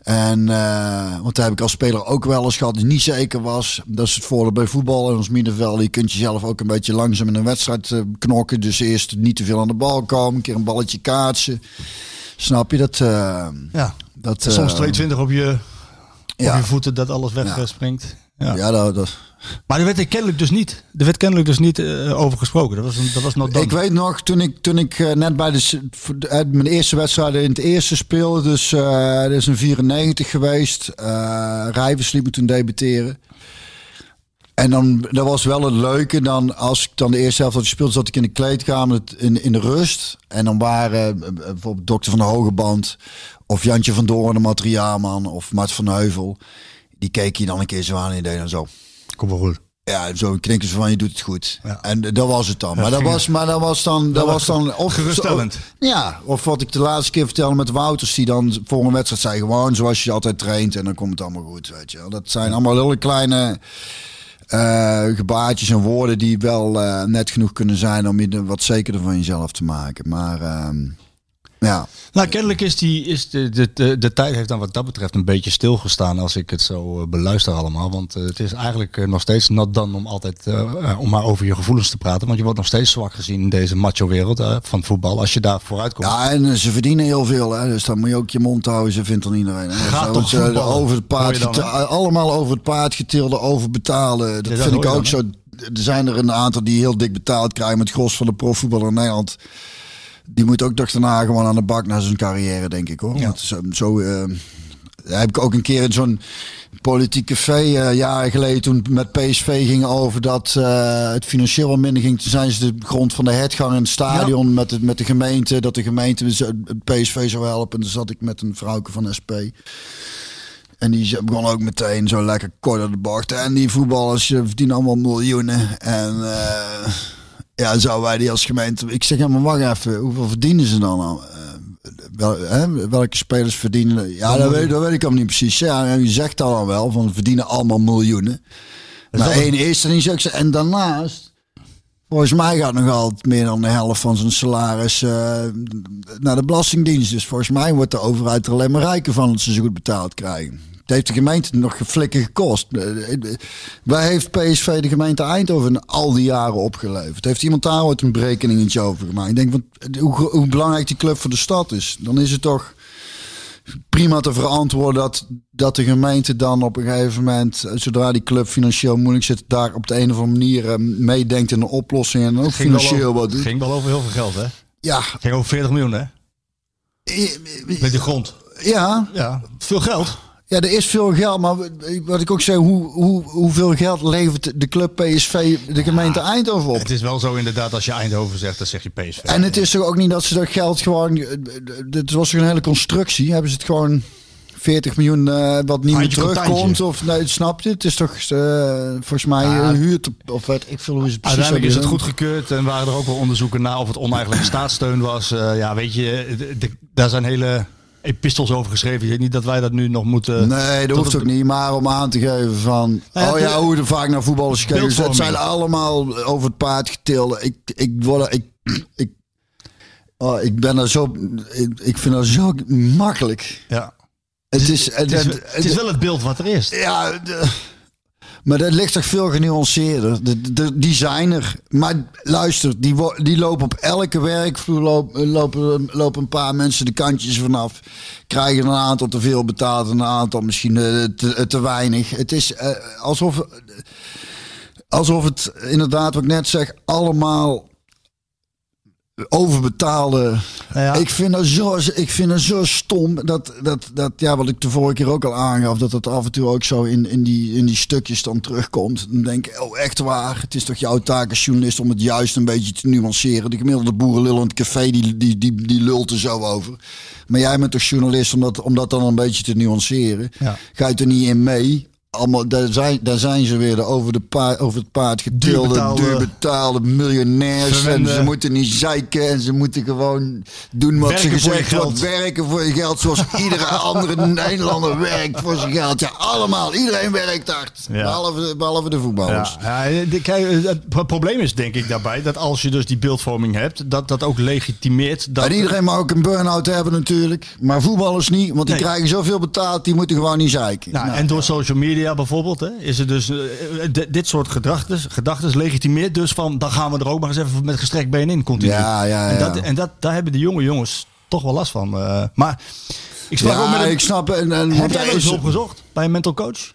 En, eh, want daar heb ik als speler ook wel eens gehad die niet zeker was. Dat is het voordeel bij voetbal en ons middenveld. Je kunt jezelf ook een beetje langzaam in een wedstrijd eh, knokken. Dus eerst niet te veel aan de bal komen. Een keer een balletje kaatsen. Snap je dat? eh, ja. dat Soms eh, 22 op je, op ja. je voeten dat alles wegspringt. Ja. Ja, dat, dat, Maar er werd er kennelijk dus niet, er werd kennelijk dus niet eh, over gesproken. Dat was, een, dat was nog. Ik weet nog, toen ik, toen ik eh, net bij de, mijn eerste wedstrijd in het eerste speelde, dus eh dat is een 94 geweest. eh Rijvers liet me toen debuteren. En dan, dat was wel het leuke, dan als ik dan de eerste helft had gespeeld, zat ik in de kleedkamer in, in de rust. En dan waren bijvoorbeeld dokter van de Hogeband, of Jantje van Doorn, de materiaalman, of Mart van Heuvel. Die keek je dan een keer zo aan en die deed dan zo. Kom wel goed. Ja, zo knikken ze van je doet het goed. Ja. En dat was het dan. maar, dat was, maar dat was dan. Dat, was dan of, geruststellend. ja, of wat ik de laatste keer vertelde met Wouters, die dan voor een wedstrijd zei: gewoon zoals je altijd traint en dan komt het allemaal goed. Weet je. Dat zijn allemaal hele kleine eh, gebaartjes en woorden die wel eh, net genoeg kunnen zijn om je wat zekerder van jezelf te maken. Maar ehm, ja. Nou, kennelijk is, die, is de, de, de, de tijd heeft dan wat dat betreft een beetje stilgestaan als ik het zo eh, beluister allemaal. Want eh, het is eigenlijk eh, nog steeds not dan om altijd om maar over je gevoelens te praten. Want je wordt nog steeds zwak gezien in deze macho wereld van voetbal als je daar vooruit komt. Ja, en ze verdienen heel veel, hè? dus dan moet je ook je mond houden. Ze vindt dan iedereen. Hè? Gaat toch ze- over het paard, dan, allemaal over het paard getilde, overbetalen. Dat Ja, dat vind ik ook dan, zo. Er zijn er een aantal die heel dik betaald krijgen met gros van de profvoetballer in Nederland. Die moet ook toch daarna gewoon aan de bak naar zijn carrière, denk ik hoor. Ja. Want zo, zo eh, heb ik ook een keer in zo'n politiek café eh, jaren geleden toen met PSV ging over dat eh, het financieel wat minder ging. Toen zijn ze de grond van de hertgang in het stadion met, het, met de gemeente, dat de gemeente het PSV zou helpen. En toen zat ik met een vrouwke van SP. En die ze- begon ook meteen zo lekker kort aan de bocht. En die voetballers verdienen allemaal miljoenen. En eh, ja, zouden wij die als gemeente... Ik zeg, ja, maar wacht even. Hoeveel verdienen ze dan? al? Eh, wel, hè, welke spelers verdienen... Ja, dat weet, dat weet ik allemaal niet precies. Ja, en je zegt dan al wel, van verdienen allemaal miljoenen. Maar één is er niet zo. En daarnaast... Volgens mij gaat nog altijd meer dan de helft van zijn salaris eh, naar de Belastingdienst. Dus volgens mij wordt de overheid er alleen maar rijker van dat ze zo goed betaald krijgen. Het heeft de gemeente nog geflikken gekost. Eh, eh, Waar heeft PSV de gemeente Eindhoven al die jaren opgeleverd? Heeft iemand daar ooit een berekeningetje over gemaakt? Ik denk, want, eh, hoe, hoe belangrijk die club voor de stad is. Dan is het toch prima te verantwoorden dat, dat de gemeente dan op een gegeven moment, zodra die club financieel moeilijk zit, daar op de een of andere manier meedenkt in een oplossing en ook financieel wat doet. ging wel over heel veel geld, hè? Ja, Ging over 40 miljoen, hè? Met de grond. ja, Ja, veel geld. Ja, er is veel geld, maar wat ik ook zei, hoe, hoe, hoeveel geld levert de club PSV de gemeente Eindhoven op? Het is wel zo inderdaad, als je Eindhoven zegt, dan zeg je PSV. En het is toch ook niet dat ze dat geld gewoon. eh, Het was toch een hele constructie. Hebben ze het gewoon 40 miljoen eh, wat niet meer terugkomt? Of nee, snap je? Het is toch eh, volgens mij uh, huurt of weet ik veel hoe ze het precies Uiteindelijk is het goedgekeurd en waren er ook wel onderzoeken naar of het oneigenlijke *coughs* staatssteun was. Eh, ja, weet je, de- de- daar zijn hele epistels over geschreven. Ik niet dat wij dat nu nog moeten... Nee, dat hoeft het- ook niet. Maar om aan te geven van. Nou ja, oh ja, de- hoe er vaak naar voetballers gekeken is. Het Beeldvorming. zijn allemaal over het paard getilde. Ik, ik word. Ik, ik, oh, ik ben er zo. Ik, ik vind dat zo makkelijk. Ja. Het is, Het is, het is wel het beeld wat er is. Ja, de- maar dat ligt toch veel genuanceerder. De, de, die. Maar luister, die, die lopen op elke werkvloer lopen, lopen, lopen een paar mensen de kantjes vanaf. Krijgen een aantal te veel betaald en een aantal misschien eh, te, te weinig. Het is eh, alsof, alsof het inderdaad, wat ik net zeg, allemaal overbetaalde. Nou ja. Ik vind dat zo, ik vind dat zo stom. Dat, dat, dat, ja, wat ik de vorige keer ook al aangaf, dat het af en toe ook zo in, in, die, in die stukjes dan terugkomt. Dan denk ik, oh echt waar. Het is toch jouw taak als journalist om het juist een beetje te nuanceren. De gemiddelde boerenlul in het café, die, die, die, die lult er zo over. Maar jij bent toch journalist om dat, om dat dan een beetje te nuanceren. Ja. Ga je er niet in mee? Allemaal, daar zijn, daar zijn ze weer over, de paard, over het paard getilde, Duurbetaalde- duurbetaalde miljonairs. En ze moeten niet zeiken en ze moeten gewoon doen wat Werken ze gezegd wordt. geld. Werken voor je geld, zoals *laughs* iedere andere Nederlander werkt voor zijn geld. Ja, allemaal. Iedereen werkt hard. Ja. Behalve, behalve de voetballers. Ja, kijk, het pro- probleem is denk ik daarbij dat als je dus die beeldvorming hebt, dat dat ook legitimeert dat En iedereen mag ook een burn-out hebben natuurlijk. Maar voetballers niet, want die Nee. krijgen zoveel betaald, die moeten gewoon niet zeiken. Nou, Nou, en door social media bijvoorbeeld, hè, is het dus eh, dit soort gedachten, gedachten legitimeert dus van, dan gaan we er ook maar eens even met gestrekt been in continu. Ja, ja, En, ja. dat, en dat, daar hebben de jonge jongens toch wel last van. eh. maar ik ook ja, met een, ik snap. En, en, heb jij er eens is- hulp gezocht bij een mental coach?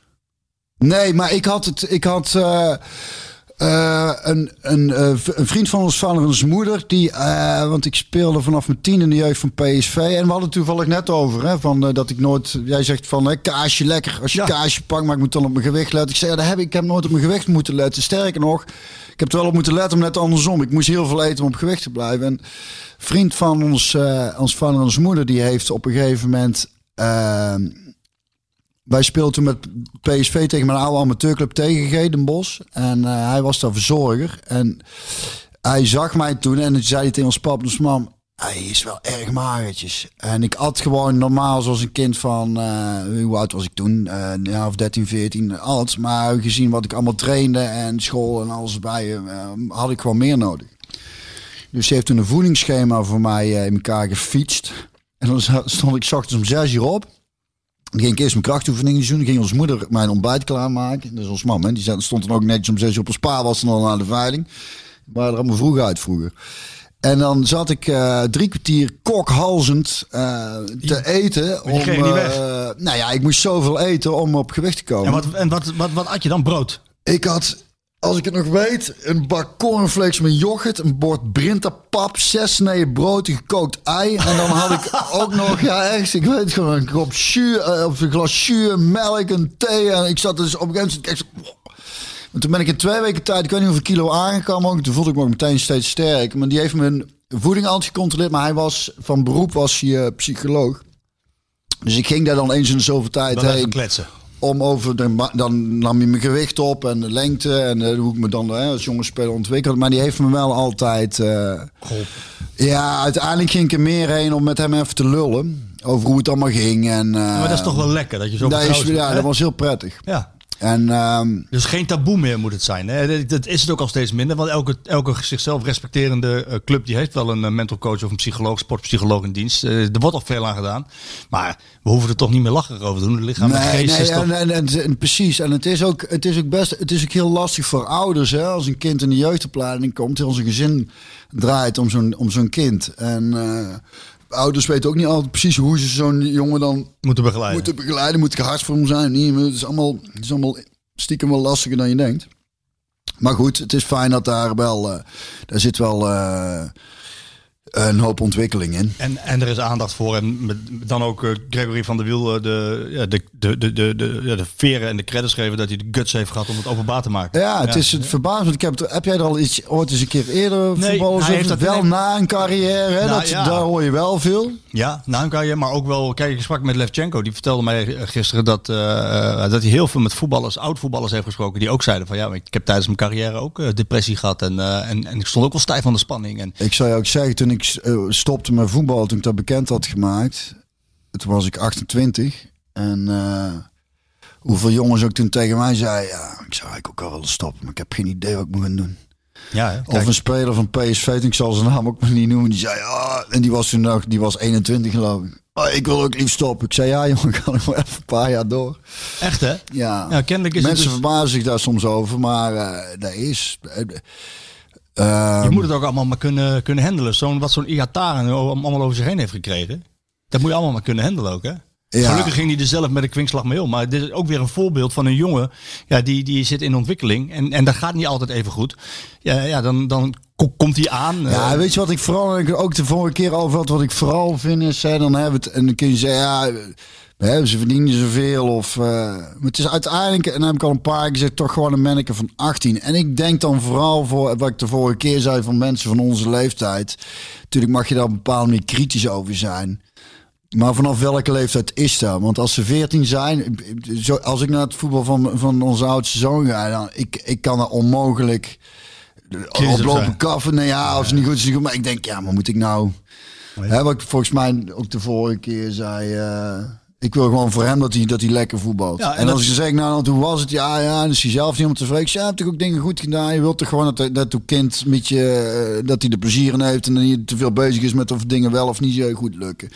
Nee, maar ik had het. Ik had. eh, eh, een, een, eh, een vriend van ons vader en zijn moeder, die, eh, want ik speelde vanaf mijn tien in de jeugd van PSV. En we hadden het toevallig net over, hè, van, dat ik nooit, jij zegt van hè, kaasje lekker, als je Ja. kaasje pakt, maar ik moet dan op mijn gewicht letten. Ik zei, ja, dat heb ik, ik heb nooit op mijn gewicht moeten letten. Sterker nog, ik heb er wel op moeten letten, maar net andersom. Ik moest heel veel eten om op gewicht te blijven. En een vriend van ons, eh, ons vader en onze moeder, die heeft op een gegeven moment... wij speelden toen met PSV tegen mijn oude amateurclub tegen Den Bos. En eh, hij was daar verzorger. En hij zag mij toen en zei hij tegen ons pap, dus mam, hij is wel erg magertjes. En ik at gewoon normaal zoals een kind van, eh, hoe oud was ik toen? Eh ja, of 13, 14, at. Maar gezien wat ik allemaal trainde en school en alles bij, eh, had ik gewoon meer nodig. Dus heeft toen een voedingsschema voor mij in elkaar gefietst. En dan stond ik ochtends om 6 uur op. Ging ik eerst mijn krachtoefeningen doen. Ging onze moeder mijn ontbijt klaarmaken. Dus ons mam, hè, die stond dan ook netjes om zes uur op een spa, was dan al aan de veiling. Waren er allemaal vroeg uit vroeger. En dan zat ik eh, drie kwartier kokhalzend eh, te eten. Om, eh, nou ja, ik moest zoveel eten om op gewicht te komen. En wat, en wat, wat, wat at je dan? Brood? Ik had, als ik het nog weet, een bak cornflakes met yoghurt, een bord Brinta-pap, zes sneden brood, een gekookt ei. En dan had ik ook nog, ja echt, ik weet gewoon, een kop eh, of een glas melk, een thee. En ik zat dus op een gegeven moment, en toen ben ik in twee weken tijd, ik weet niet hoeveel kilo aangekomen, toen voelde ik me ook meteen steeds sterk. Maar die heeft mijn voeding altijd gecontroleerd, maar hij was, van beroep was hij eh, psycholoog. Dus ik ging daar dan eens in de zoveel tijd Dan heen kletsen. Om over de, dan nam hij mijn gewicht op en de lengte en eh, hoe ik me dan hè, als jonge speler ontwikkelde. Maar die heeft me wel altijd. eh, ja, uiteindelijk ging ik er meer heen om met hem even te lullen over hoe het allemaal ging. En, eh, maar dat is toch wel lekker dat je zo dat, is, ja, dat was heel prettig. Ja. En ehm, Dus geen taboe meer moet het zijn. Hè? Dat- is het ook al steeds minder. Want elke, elke zichzelf respecterende eh, club die heeft wel een eh, mental coach of een psycholoog, sportpsycholoog in dienst. Eh, er wordt al veel aan gedaan. Maar we hoeven er toch niet meer lachen over te doen. Het lichaam en nee, geest nee is en, en, en, en precies. En het is ook, het is ook best, het is ook heel lastig voor ouders. Hè, als een kind in de jeugdopleiding komt, heel zijn gezin draait om zo'n, om zo'n kind. En eh, ouders weten ook niet altijd precies hoe ze zo'n jongen dan moeten begeleiden. moeten begeleiden. Moet ik hard voor hem zijn? Niet, het is allemaal, het is allemaal stiekem wel lastiger dan je denkt. Maar goed, het is fijn dat daar wel, eh, daar zit wel eh, een hoop ontwikkeling in. En, en er is aandacht voor. En dan ook eh, Gregory van der Wiel eh, de, de, de, de, de, de, veren en de credits geven dat hij de guts heeft gehad om het openbaar te maken. Ja, het is het verbazend. Ik heb, heb jij er al iets ooit eens een keer eerder Nee, voetballers hij heeft dat Wel na een carrière, hè? Nou, dat, ja. daar hoor je wel veel. Ja, nou kan je, maar ook wel. Kijk, ik sprak met Levchenko. Die vertelde mij eh, gisteren dat, dat hij heel veel met voetballers, oud-voetballers heeft gesproken. Die ook zeiden van ja, ik heb tijdens mijn carrière ook depressie gehad. En, en, en ik stond ook wel stijf van de spanning. En Ik zou je ook zeggen, toen ik eh, stopte met voetbal, toen ik dat bekend had gemaakt, toen was ik 28. En eh, hoeveel jongens ook toen tegen mij zeiden, ja, ik zou eigenlijk ook wel willen stoppen, maar ik heb geen idee wat ik moet gaan doen. ja, hè, Of een speler van PSV, ik zal zijn naam ook maar niet noemen, die zei, ah, en die was toen nog, die was 21 geloof ik. Oh, ik wil ook liefst stoppen. Ik zei, ja jongen, *laughs* ga nog maar even een paar jaar door. echt hè? Ja, Ja, kennelijk is mensen het dus, verbazen zich daar soms over, maar eh dat is... Je moet het ook allemaal maar kunnen, kunnen handelen. Zo'n, wat zo'n Iataren allemaal over zich heen heeft gekregen. Dat moet je allemaal maar kunnen handelen ook hè? Ja. Gelukkig ging hij er zelf met een kwinkslag mee om. Maar dit is ook weer een voorbeeld van een jongen. Ja, die, die zit in ontwikkeling. En, en dat gaat niet altijd even goed. Ja, ja dan, dan ko- komt hij aan. Ja, eh, weet je wat ik vooral, ik ook de vorige keer over had, wat ik vooral vind is, hè, dan hebben we het, en dan kun je zeggen, ja, ze verdienen zoveel of, eh, maar het is uiteindelijk, en dan heb ik al een paar keer gezegd, toch gewoon een manneke van 18. En ik denk dan vooral voor, wat ik de vorige keer zei van mensen van onze leeftijd, natuurlijk mag je daar op een bepaalde manier kritisch over zijn. Maar vanaf welke leeftijd is dat? Want als ze 14 zijn, zo, als ik naar het voetbal van, van onze oudste zoon ga, dan ik, ik kan er onmogelijk oplopen kaffen. Nee, ja, als het niet goed is, niet goed. Maar ik denk, ja, maar moet ik nou... Hè, wat ik volgens mij ook de vorige keer zei... eh, ik wil gewoon voor hem dat hij, dat hij lekker voetbalt. Ja, en als je zegt, nou, hoe was het? Ja, ja, dan is hij zelf niet om tevreden. Ik zeg, ja, heb toch ook dingen goed gedaan? Je wilt toch gewoon dat, dat uw kind een beetje, eh, dat hij er plezier in heeft en dat hij te veel bezig is met of dingen wel of niet goed lukken.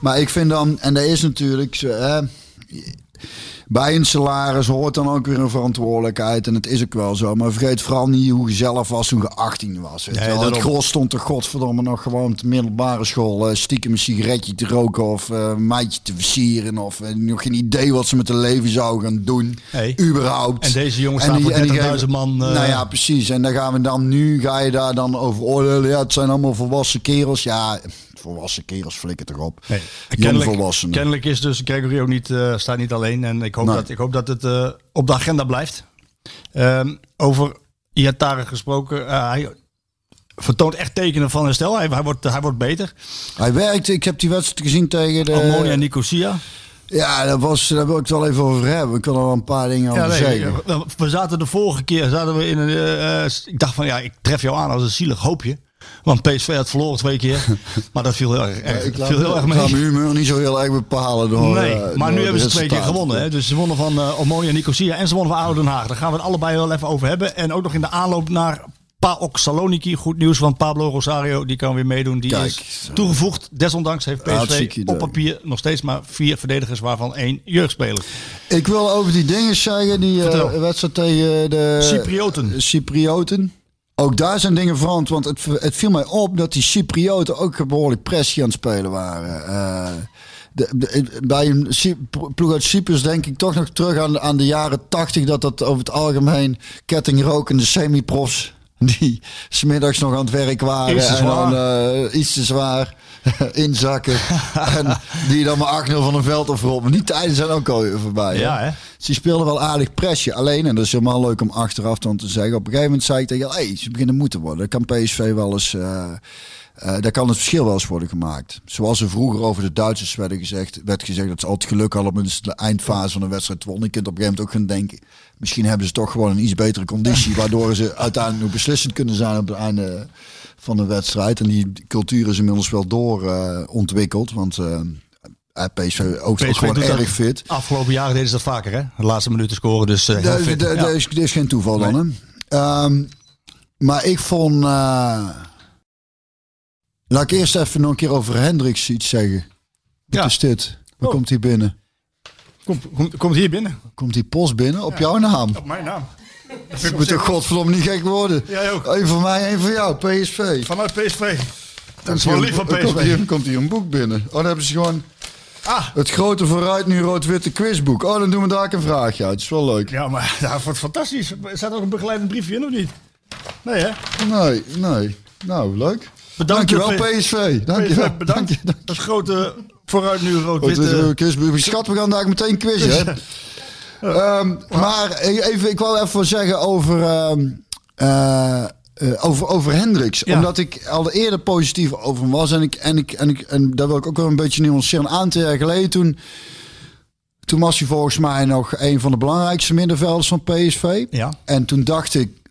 Maar ik vind dan, en dat is natuurlijk, zo, hè, bij een salaris hoort dan ook weer een verantwoordelijkheid. En het is ook wel zo. Maar vergeet vooral niet hoe je zelf was toen je 18 was. Weet je Nee, wel. het gros stond er godverdomme nog gewoon op de middelbare school. eh, stiekem een sigaretje te roken of eh, een meidje te versieren. Of eh, nog geen idee wat ze met hun leven zouden gaan doen. Nee. Überhaupt. En deze jongens En staan voor en die 30.000 geven- man. nou ja, precies. En dan gaan we dan nu, ga je daar dan over oordelen. Ja, het zijn allemaal volwassen kerels. Ja, volwassen kerels flikken toch op. Nee. Kennelijk, volwassenen. kennelijk is dus Gregory ook niet, eh, staat niet alleen. En ik hoop, Nee. dat, ik hoop dat het eh, op de agenda blijft. Ehm, over Iataren gesproken. eh, hij vertoont echt tekenen van herstel. Hij, hij, wordt, hij wordt beter. Hij werkt, ik heb die wedstrijd gezien tegen de... Ammonia Nicosia. Ja, dat was, daar wil ik het wel even over hebben. Ik kan er wel een paar dingen over Ja, nee, zeggen. we zaten de vorige keer zaten we in een. ik dacht van ja, ik tref jou aan als een zielig hoopje. Want PSV had verloren twee keer. *laughs* maar dat viel heel erg, erg, ik viel heel erg mee. mijn humeur niet zo heel erg bepalen door... Nee, eh, maar door nu hebben ze twee keer gewonnen. Hè? Dus ze wonnen van uh, Omonia en Nicosia en ze wonnen van ADO Den Haag. Daar gaan we het allebei wel even over hebben. En ook nog in de aanloop naar PAOK Saloniki. Goed nieuws van Pablo Rosario. Die kan weer meedoen. Die Kijk. is toegevoegd. Desondanks heeft PSV op papier nog steeds maar vier verdedigers. Waarvan één jeugdspeler. Ik wil over die dingen zeggen, die eh, wedstrijd tegen de... Cyprioten. Cyprioten. Ook daar zijn dingen veranderd, want het, het viel mij op dat die Cyprioten ook behoorlijk pressie aan het spelen waren. Eh, de, de- bij een ploeg uit Cyprus denk ik toch nog terug aan, aan de jaren tachtig, dat dat over het algemeen kettingrokende semi-profs die smiddags nog aan het werk waren Iets te en dan eh, iets te zwaar *laughs* inzakken en die dan maar 8-0 van een veld afrollen. Maar die tijden zijn ook alweer voorbij. Ja, hè? Ze speelden wel aardig presje. Alleen, en dat is helemaal leuk om achteraf dan te zeggen. Op een gegeven moment zei ik tegen hey, ze beginnen moeten worden. Dan kan PSV wel eens... eh eh, daar kan het verschil wel eens worden gemaakt. Zoals er vroeger over de Duitsers werden gezegd, werd gezegd dat ze altijd geluk hadden in de eindfase van een wedstrijd wonnen. Je kunt op een gegeven moment ook gaan denken, misschien hebben ze toch gewoon een iets betere conditie, *laughs* waardoor ze uiteindelijk nog beslissend kunnen zijn op het einde van de wedstrijd. En die cultuur is inmiddels wel door eh, ontwikkeld, want eh, eh, PSV ook, PSV gewoon erg fit. Afgelopen jaren deden ze dat vaker, hè? De laatste minuten scoren, dus eh, heel fit. Ja. is, is geen toeval dan, hè? Ehm, maar ik vond... laat ik eerst even nog een keer over Hendricks iets zeggen. Wat Ja. is dit? Waar Oh. komt hij binnen? Komt, komt, komt hier binnen. Komt die post binnen? Op jouw naam? Op mijn naam. Ik moet toch godverdomme niet gek worden? Jij ook. Eén van mij, één van jou. PSV. Vanuit PSV. Dat is wel lief van een- Komt PSV. hier, komt hier een boek binnen. Oh, dan hebben ze gewoon Ah, het grote vooruit nu rood-witte quizboek. Oh, dan doen we daar ook een vraagje uit. Dat is wel leuk. ja, maar *laughs* dat wordt fantastisch. Er staat ook een begeleidend briefje in, of niet? Nee, hè? Nee, nee. Nou, leuk. Bedankt, Dankjewel, P- PSV. Dankjewel. PSV, bedankt. Dank je. Dat is grote vooruit nu rood-wit. het is een quizboek. Schat, we gaan daar meteen quizzen. hè? Ehm, maar even, ik wou even zeggen over, eh, over, over Hendricks. Ja. Omdat ik al eerder positief over hem was. En, ik, en, ik, en, ik, en daar wil ik ook wel een beetje nuanceren. Een aantal jaar geleden toen... Toen was hij volgens mij nog een van de belangrijkste middenvelders van PSV. Ja. En toen dacht ik,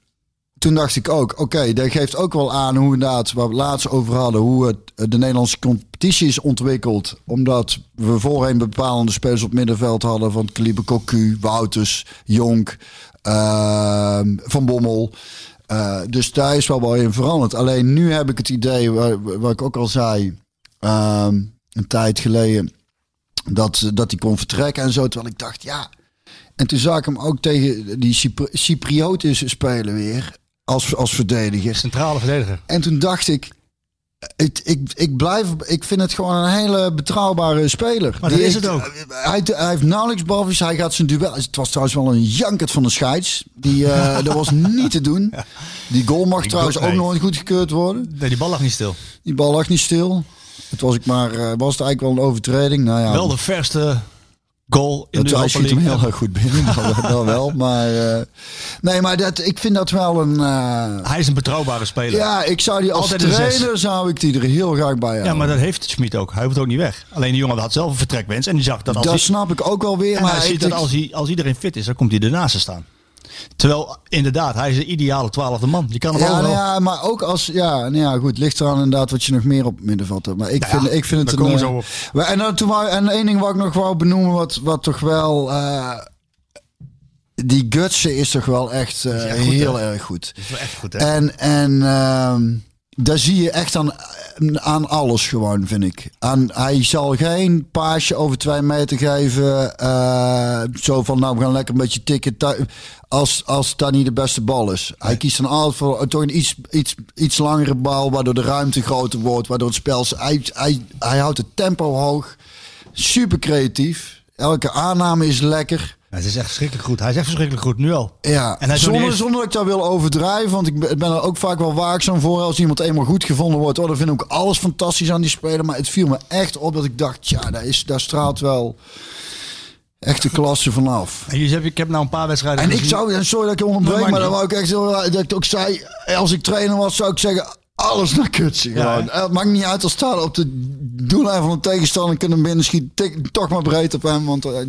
toen dacht ik ook, oké, dat geeft ook wel aan hoe inderdaad, waar we het laatst over hadden, hoe het, eh, de Nederlandse competitie is ontwikkeld. Omdat we voorheen bepalende spelers op middenveld hadden van het kaliber Cocu, Wouters, Jonk, ehm, Van Bommel. Eh, dus daar is wel wel in veranderd. Alleen nu heb ik het idee, waar, ik ook al zei, ehm, een tijd geleden, dat, dat hij kon vertrekken en zo. Terwijl ik dacht, ja. En toen zag ik hem ook tegen die Cypri- Cyprioten spelen weer. Als, als verdediger. Centrale verdediger. En toen dacht ik, ik, ik, ik blijf, ik vind het gewoon een hele betrouwbare speler. Maar Die dat is het ook. Hij, hij heeft nauwelijks balverlies. Hij gaat zijn duel. Het was trouwens wel een jankert van de scheids. Die, eh, *laughs* dat was niet te doen. Die goal mag Die trouwens goal- ook nee. nooit goedgekeurd worden. Nee, die bal lag niet stil. Die bal lag niet stil. Het was ik maar, eh, was het eigenlijk wel een overtreding. Nou ja, Wel de verste goal in Dat, de hij schiet hem heel erg goed binnen, dat wel. Maar, eh, nee, maar dat, ik vind dat wel een... eh, Hij is een betrouwbare speler. ja, ik zou die als Altijd trainer zou ik die er heel graag bij hebben. Ja, maar dat heeft Schmid ook. Hij hoeft ook niet weg. Alleen die jongen had zelf een vertrekwens. En die zag dat als dat hij, snap ik ook wel weer. en maar hij ziet dat als, hij, als iedereen fit is, dan komt hij ernaast te staan. Terwijl, inderdaad, hij is de ideale twaalfde man. Je kan hem Ja, nou ja, maar ook als... Ja, nou ja, goed. Ligt eraan inderdaad wat je nog meer op middenveld hebt. Maar ik, Nou ja, vind, ik vind het een... komen eh, zo op. En, dan toen wou, en één ding wat ik nog wou benoemen, wat, wat toch wel... eh, die Gutsen is toch wel echt, eh, echt heel hè? erg goed. Is wel echt goed, hè? En, en ehm, daar zie je echt aan, aan alles gewoon, vind ik. Aan, hij zal geen paasje over twee meter geven. eh, zo van, nou, we gaan lekker een beetje tikken. Als, als dat niet de beste bal is. Hij kiest dan altijd voor toch een iets, iets, iets langere bal. Waardoor de ruimte groter wordt. Waardoor het spel... Hij, hij, hij houdt het tempo hoog. Super creatief. Elke aanname is lekker. Het is echt verschrikkelijk goed. Hij is echt verschrikkelijk goed, nu al. Ja, En hij zonder, zonder dat ik dat wil overdrijven. Want ik ben er ook vaak wel waakzaam voor. Als iemand eenmaal goed gevonden wordt. Oh, dan vind ik ook alles fantastisch aan die speler. Maar het viel me echt op dat ik dacht... Ja, daar, is, daar straalt wel echt de klasse vanaf. En je hebt, ik heb nou een paar wedstrijden En ik zou... Sorry dat ik je onderbreek. Maar dan wou ik echt... Dat ik ook zei... Als ik trainer was, zou ik zeggen... Alles naar kutsen gewoon. Het maakt niet uit als staan op de doellijn van een tegenstander. Kunnen hem binnen schieten. Toch maar breed op hem. Want eh,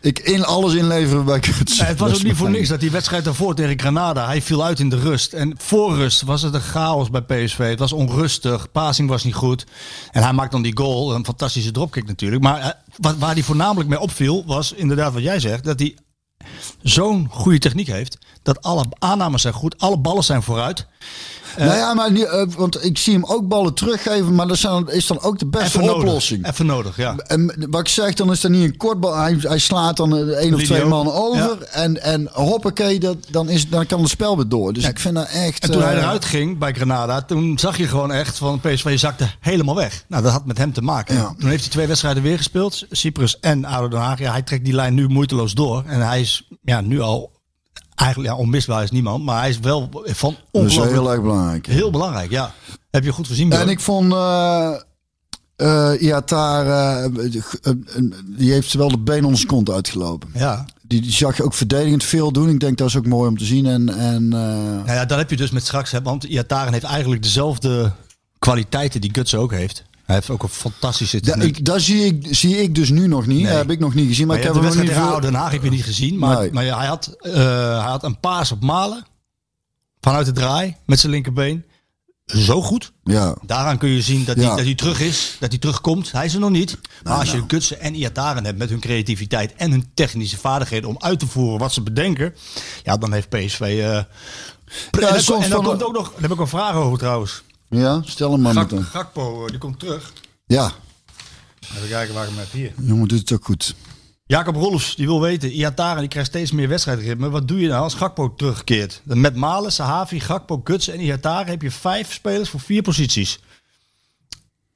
ik in alles inleveren bij kutsen. Ja, het was ook niet voor niks dat die wedstrijd daarvoor tegen Granada, hij viel uit in de rust. En voor rust was het een chaos bij PSV. Het was onrustig, passing was niet goed. En hij maakt dan die goal, een fantastische dropkick natuurlijk. Maar eh, wat, waar hij voornamelijk mee opviel, was inderdaad wat jij zegt, dat hij zo'n goede techniek heeft. Dat alle aannames zijn goed, alle ballen zijn vooruit. Nou ja, maar eh, want ik zie hem ook ballen teruggeven, maar dat zijn- is dan ook de beste Even oplossing. nodig. Even nodig, ja. En wat ik zeg, dan is dat niet een kort bal. Hij, hij slaat dan een één of twee man over. Ja. En, en hoppakee, dat, dan, is, dan kan het spel weer door. Dus ik vind dat echt... En toen hij eh, eruit ging bij Granada, toen zag je gewoon echt van PSV zakte helemaal weg. Nou, dat had met hem te maken. Ja. Toen heeft hij twee wedstrijden weer gespeeld, Cyprus en ADO Den Haag. Ja, hij trekt die lijn nu moeiteloos door. En hij is ja, nu al, eigenlijk ja, onmisbaar is niemand, maar hij is wel van Dat is wel ongelooflijk heel erg belangrijk. heel belangrijk. Ja, heb je goed gezien. Björn? En ik vond... eh, eh, eh, die heeft wel de been onder zijn kont uitgelopen. Ja. Die, die zag je ook verdedigend veel doen. Ik denk dat is ook mooi om te zien. En, en eh, Nou ja, dat heb je dus met straks, hè, want Iataren heeft eigenlijk dezelfde kwaliteiten die Guts ook heeft. Hij heeft ook een fantastische techniek. dat zie ik, zie ik dus nu nog niet. Nee. Heb ik nog niet gezien. Maar, Maar ik heb de wedstrijd niet tegen veel- Den Haag heb je niet gezien. Maar, Nee. maar ja, hij, had, eh, hij had een paas op Malen. Vanuit de draai. Met zijn linkerbeen. Zo goed. Ja. Daaraan kun je zien dat, Ja. hij, dat hij terug is. Dat hij terugkomt. Hij is er nog niet. Maar als je Gutsen en Iataren hebt met hun creativiteit en hun technische vaardigheden om uit te voeren wat ze bedenken. Ja, dan heeft PSV... eh Ja, en en dan komt ook nog... Daar heb ik een vraag over trouwens. Ja, stel hem maar Gak, meteen. Gakpo, eh, die komt terug. Ja, Even kijken waar ik hem heb hier. jongen doet het ook goed. Jacob Rolfs, die wil weten, Iataren die krijgt steeds meer wedstrijdritme. Wat doe je nou als Gakpo terugkeert? Met Malen, Sahavi, Gakpo, Guts en Iataren heb je vijf spelers voor vier posities.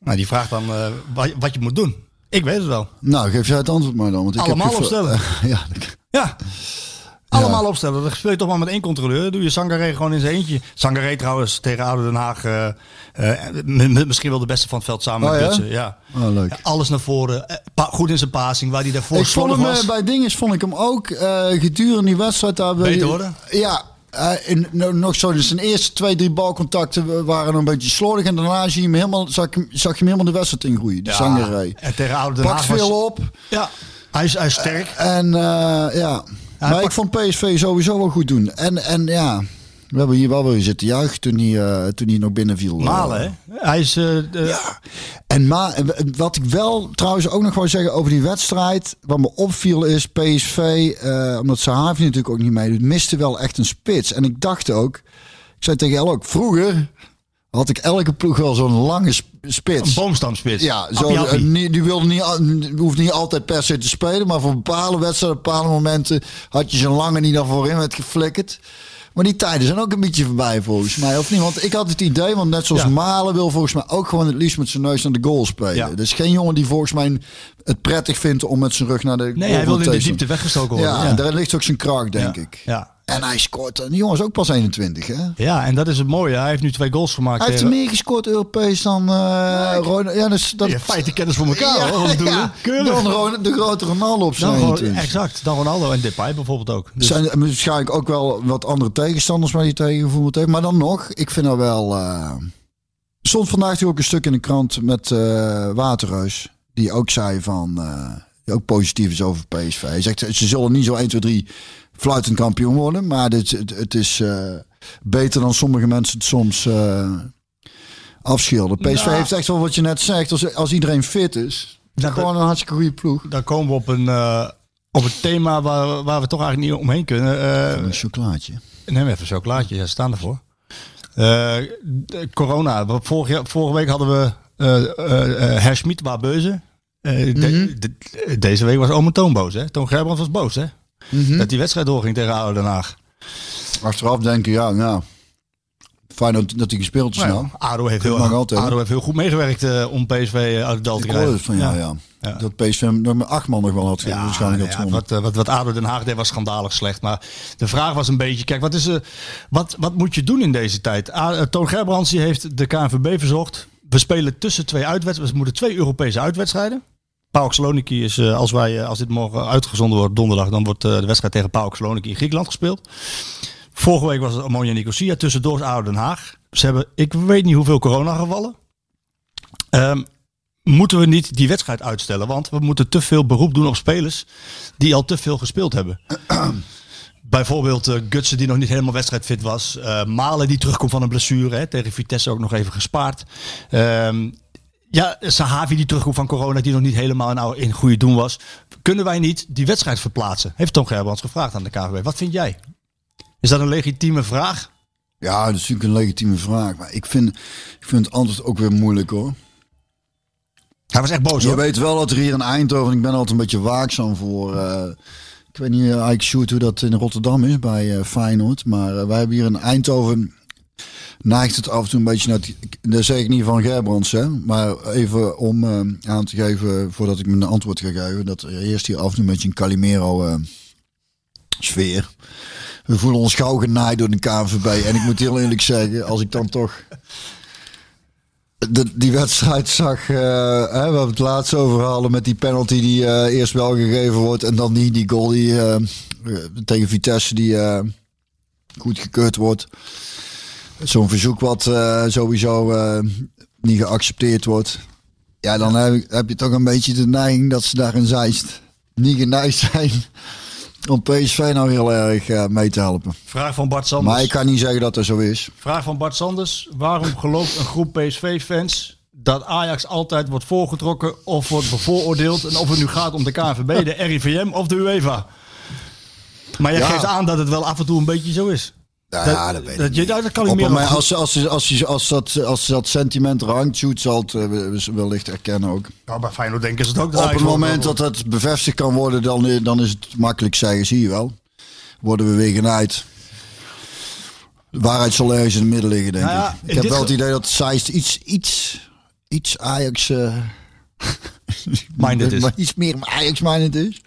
Nou, die vraagt dan eh, wat, wat je moet doen. Ik weet het wel. Nou, geef jij het antwoord maar dan. Want ik Allemaal heb opstellen. *laughs* ja, Ja. Allemaal opstellen. Dan speel je toch maar met één controleur. Dan doe je Sangaré gewoon in zijn eentje. Sangaré trouwens tegen Oude Den Haag. eh, eh, misschien wel de beste van het veld samen Oh, met ja? Oh, leuk. Ja, alles naar voren. Eh, goed in zijn passing. Waar hij daarvoor ik vond hem was. bij dinges vond ik hem ook gedurende die wedstrijd daar Beter worden? Ja, in, no- nog zo. Dus zijn eerste twee, drie balcontacten waren een beetje slordig. En daarna zie je hem helemaal, zag, je hem helemaal de wedstrijd ingroeien. De Ja, zangerij. En tegen Oude Den Pakt Haag was- veel op. Ja, hij is, hij is sterk. En ja. Maar ik vond PSV sowieso wel goed doen. En, en ja, we hebben hier wel weer zitten juichen toen hij, eh, toen hij nog binnenviel. Malen, hè? Hij is... eh, de- En maar wat ik wel trouwens ook nog wou zeggen over die wedstrijd. Wat me opviel is PSV, eh, omdat Sahavi natuurlijk ook niet meedoet, miste wel echt een spits. En ik dacht ook, ik zei tegen El ook, vroeger had ik elke ploeg wel zo'n lange sp- spits. Een boomstamspits. Ja, zo, Appie, appie. eh, die wilde niet, hoeft niet altijd per se te spelen. Maar voor bepaalde wedstrijden, bepaalde momenten had je zo'n lange niet naar voorin werd geflikkerd. Maar die tijden zijn ook een beetje voorbij volgens mij. Of niet? Want ik had het idee, want net zoals Ja. Malen wil volgens mij ook gewoon het liefst met zijn neus naar de goal spelen. Ja. Dus geen jongen die volgens mij het prettig vindt om met zijn rug naar de Nee, goal hij wil in de diepte weggestoken worden. Ja, en daar ligt ook zijn kracht, denk ik. Ja. En hij scoort. En die jongen is ook pas 21, hè? Ja, en dat is het mooie. Hij heeft nu twee goals gemaakt. Hij heeft tegen- meer gescoord Europees dan eh Ronaldo. Ja, dus dat... Ja, feiten kennis voor elkaar. hoor, ja, Keurig. dan de grote Ronaldo op zijn Dan gewoon- 21. exact. Dan Ronaldo en Depay bijvoorbeeld ook. Er Dus, zijn waarschijnlijk ook wel wat andere tegenstanders waar hij tegen gevoeld heeft. Maar dan nog, ik vind dat wel... eh stond vandaag ook een stuk in de krant met eh Waterhuis. Die ook zei van... eh, die ook positief is over PSV. Hij zegt, ze zullen niet zo 1, 2, 3 fluitend kampioen worden. Maar dit, het, het is eh, beter dan sommige mensen het soms eh afschilderen. PSV Nou. heeft echt wel wat je net zegt. Als, als iedereen fit is, Ja, gewoon een hartstikke goede ploeg. dan komen we op een, eh, op een thema waar, waar we toch eigenlijk niet omheen kunnen. Een chocolaatje. Neem even een chocolaatje, ja, staan ervoor. Corona. We- Vorig jaar, vorige week hadden we Schmid waar beuzen. De- de- deze week was Ome Toon boos, hè? Toon Gerbrands was boos, hè? Dat die wedstrijd doorging tegen ADO Den Haag. Achteraf denken, ja, nou... Fijn dat, dat hij gespeeld is nou. ADO heeft, Dat heel? ADO heeft heel goed meegewerkt eh, om PSV uit het dal te Ik krijgen. van ja, ja. Ja. Dat PSV nog met acht man nog wel had Ja, waarschijnlijk had ja, gewonnen. wat, eh, wat, wat ADO Den Haag deed was schandalig slecht. Maar de vraag was een beetje, kijk, wat, is, wat, wat moet je doen in deze tijd? A- eh, Toon Gerbrands heeft de KNVB verzocht. We spelen tussen twee uitwedstrijden. We moeten twee Europese uitwedstrijden. PAOK Saloniki is, eh, als, wij, eh, als dit morgen uitgezonden wordt donderdag, dan wordt eh, de wedstrijd tegen PAOK Saloniki in Griekenland gespeeld. Vorige week was het Ammonia Nicosia, tussendoor is Den Haag. Ze hebben, ik weet niet hoeveel coronagevallen. Ehm, moeten we niet die wedstrijd uitstellen? Want we moeten te veel beroep doen op spelers die al te veel gespeeld hebben. *clears throat* Bijvoorbeeld Gutsen die nog niet helemaal wedstrijdfit was. Eh, Malen die terugkomt van een blessure. Hè, tegen Vitesse ook nog even gespaard. Ehm, ja, Sahavi die terugkomt van corona die nog niet helemaal nou in goede doen was. Kunnen wij niet die wedstrijd verplaatsen? Heeft Tom Gerbrands gevraagd aan de KVB. Wat vind jij? Is dat een legitieme vraag? Ja, dat is natuurlijk een legitieme vraag. Maar ik vind, ik vind het antwoord ook weer moeilijk hoor. Hij was echt boos Je hoor. weet wel dat er hier in Eindhoven, ik ben altijd een beetje waakzaam voor. eh, ik weet niet uh, eigenlijk shoot hoe dat in Rotterdam is bij eh, Feyenoord. Maar eh, wij hebben hier in Eindhoven neigt het af en toe een beetje naar. Dat zeg ik niet van Gerbrands, hè. Maar even om eh, aan te geven, voordat ik mijn antwoord ga geven. Dat er eerst hier af en toe een beetje een Calimero eh. We voelen ons gauw genaaid door de KNVB. En ik moet heel eerlijk zeggen, als ik dan toch de, die wedstrijd zag, eh, hè, we het laatst over hadden met die penalty die eerst wel gegeven wordt en dan niet die goal die tegen Vitesse die eh, goed gekeurd wordt. Zo'n verzoek wat eh, sowieso eh, niet geaccepteerd wordt. Ja, dan heb, heb je toch een beetje de neiging dat ze daar in Zeist niet geneigd zijn om PSV nou heel erg eh, mee te helpen. Vraag van Bart Sanders. Maar ik kan niet zeggen dat dat zo is. Vraag van Bart Sanders. Waarom gelooft een groep PSV-fans dat Ajax altijd wordt voorgetrokken of wordt bevooroordeeld? En of het nu gaat om de KNVB, de RIVM of de UEFA? Maar je Ja. geeft aan dat het wel af en toe een beetje zo is. Ja, dat, dat weet ik dat, je, dat kan ik meer nog- als, als, als, als, als, dat, als dat sentiment hangt, Sjoerd zal het eh, wellicht erkennen ook. Ja, bij Feyenoord denken ze het ook. dat Op het moment dat het bevestigd kan worden, dan, eh, dan is het makkelijk zeggen, zie je wel. Worden we weer genaaid. De waarheid zal ergens in het midden liggen, denk Nou ja, ik. Ik heb wel het idee dat Zeist iets, iets, iets Ajax... Minded *laughs* is. maar iets meer Ajax-minded is.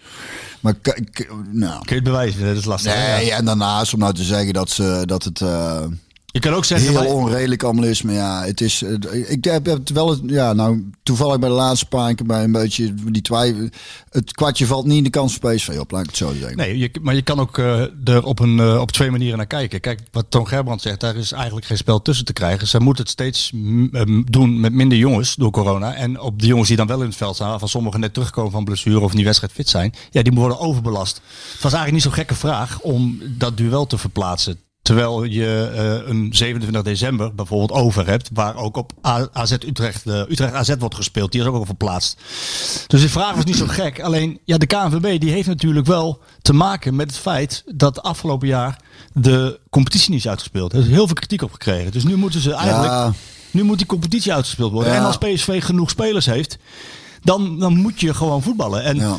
Maar k- k- nou... Kun je het bewijzen? Dat is lastig. Nee, en daarnaast om nou te zeggen dat, ze, dat het... eh, Je kan ook zeggen... heel onredelijk allemaal is. Maar ja, het is. Ik heb het wel. het- Ja, nou, toevallig bij de laatste paar keer bij een beetje die twijfel. Het kwartje valt niet in de kans voor PSV op, laat ik het zo zeggen. Nee, je, maar je kan ook eh, er op, een, eh, op twee manieren naar kijken. Kijk, wat Toon Gerbrand zegt, daar is eigenlijk geen spel tussen te krijgen. Zij moeten het steeds mm, eh, doen met minder jongens door corona. En op de jongens die dan wel in het veld staan, waarvan sommigen net terugkomen van blessure of niet wedstrijd fit zijn, ja, die worden overbelast. Het was eigenlijk niet zo'n gekke vraag om dat duel te verplaatsen. Terwijl je eh, een 27 december bijvoorbeeld over hebt, waar ook op AZ Utrecht, eh, Utrecht AZ wordt gespeeld. Die is ook al verplaatst. Dus de vraag was niet zo gek. Alleen, ja, de KNVB die heeft natuurlijk wel te maken met het feit dat afgelopen jaar de competitie niet is uitgespeeld. Er is heel veel kritiek op gekregen. Dus nu moeten ze eigenlijk, Ja. nu moet die competitie uitgespeeld worden. Ja. En als PSV genoeg spelers heeft, dan, dan moet je gewoon voetballen. En Ja.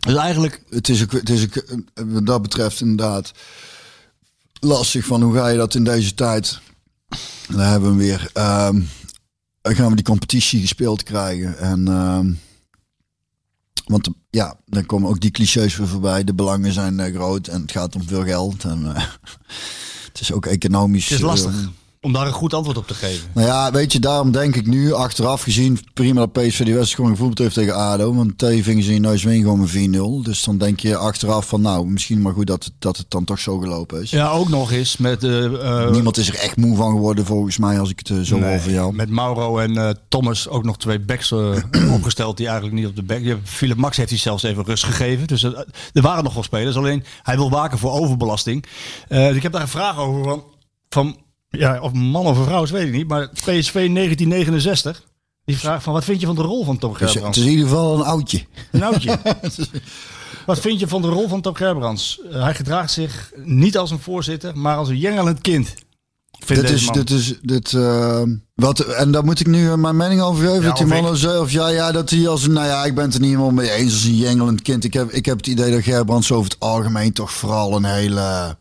dus eigenlijk, Het is ook, het is ook, wat dat betreft inderdaad lastig van hoe ga je dat in deze tijd. Dan hebben we weer. ehm, gaan we die competitie gespeeld krijgen. En ehm, Want ja, dan komen ook die clichés weer voorbij. De belangen zijn eh, groot en het gaat om veel geld. En eh, *laughs* het is ook economisch. Het is lastig eh, om daar een goed antwoord op te geven. nou ja, weet je, daarom denk ik nu, achteraf gezien, prima dat PSV die wedstrijd gewoon gevoeld heeft tegen ADO. Want twee vingen ze in neus win gewoon met 4-0. Dus dan denk je achteraf van, nou, misschien maar goed dat dat het dan toch zo gelopen is. Ja, ook nog eens met... eh, eh, Niemand is er echt moe van geworden volgens mij, als ik het eh, zo Nee, van jou. Met Mauro en Thomas ook nog twee backs *clears throat* opgesteld die eigenlijk niet op de back. Ja, Philip Max heeft hij zelfs even rust gegeven. Dus er waren nog wel spelers. Alleen hij wil waken voor overbelasting. Dus ik heb daar een vraag over van, van ja, of man of een vrouw is, weet ik niet. Maar PSV 1969. Die vraagt van wat vind je van de rol van Tom Dus het Gerbrands? is in ieder geval een oudje. Een oudje. *laughs* Wat vind je van de rol van Tom Gerbrands? Eh, hij gedraagt zich niet als een voorzitter, maar als een jengelend kind. Dit is, dit is, dit, eh, wat, en daar moet ik nu eh, mijn mening over geven. Ja, dat die of zei, ja, ja, dat hij als een, nou ja, ik ben het er niet helemaal mee eens als een jengelend kind. Ik heb, ik heb het idee dat Gerbrands over het algemeen toch vooral een hele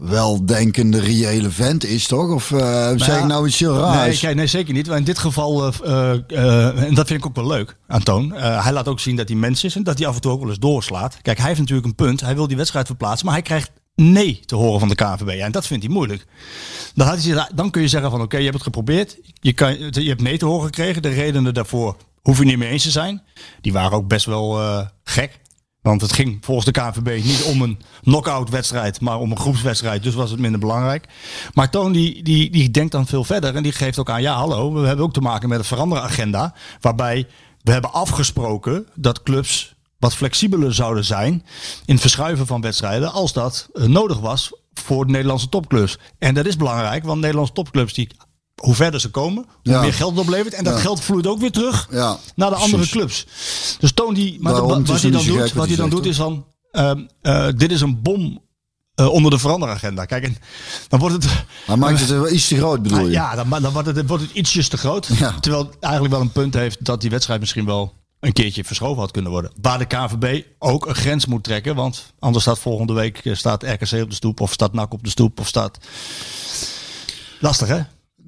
weldenkende, reële vent is, toch? Of eh zeg ik nou iets heel raars? nee, zeker niet. Maar in dit geval, eh, eh, en dat vind ik ook wel leuk aan Toon. hij laat ook zien dat hij mens is en dat hij af en toe ook wel eens doorslaat. Kijk, hij heeft natuurlijk een punt. Hij wil die wedstrijd verplaatsen, maar hij krijgt nee te horen van de KNVB. Ja, en dat vindt hij moeilijk. Dan, had hij, dan kun je zeggen van oké, je hebt het geprobeerd. Je, kan, je hebt nee te horen gekregen. De redenen daarvoor hoef je niet mee eens te zijn. Die waren ook best wel gek. Want het ging volgens de KNVB niet om een knock-out wedstrijd, maar om een groepswedstrijd. Dus was het minder belangrijk. Maar Toon die, die, die denkt dan veel verder en die geeft ook aan, ja hallo, we hebben ook te maken met een veranderde agenda. Waarbij we hebben afgesproken dat clubs wat flexibeler zouden zijn in het verschuiven van wedstrijden als dat eh, nodig was voor de Nederlandse topclubs. En dat is belangrijk, want Nederlandse topclubs die hoe verder ze komen, hoe Ja. meer geld het oplevert. En dat Ja. geld vloeit ook weer terug Ja, naar de andere precies. clubs. Dus Toon die, maar de- wat hij dan doet, wat wat hij hij dan doet is van, ehm, eh, dit is een bom eh, onder de veranderagenda. Kijk, en dan wordt het, Hij maakt het wel iets te groot, bedoel je? ja, dan, dan wordt het, wordt het ietsjes te groot. Terwijl het eigenlijk wel een punt heeft dat die wedstrijd misschien wel een keertje verschoven had kunnen worden. Waar de KVB ook een grens moet trekken. Want anders staat volgende week eh, staat RKC op de stoep. Of staat NAC op de stoep. Of staat... Lastig hè?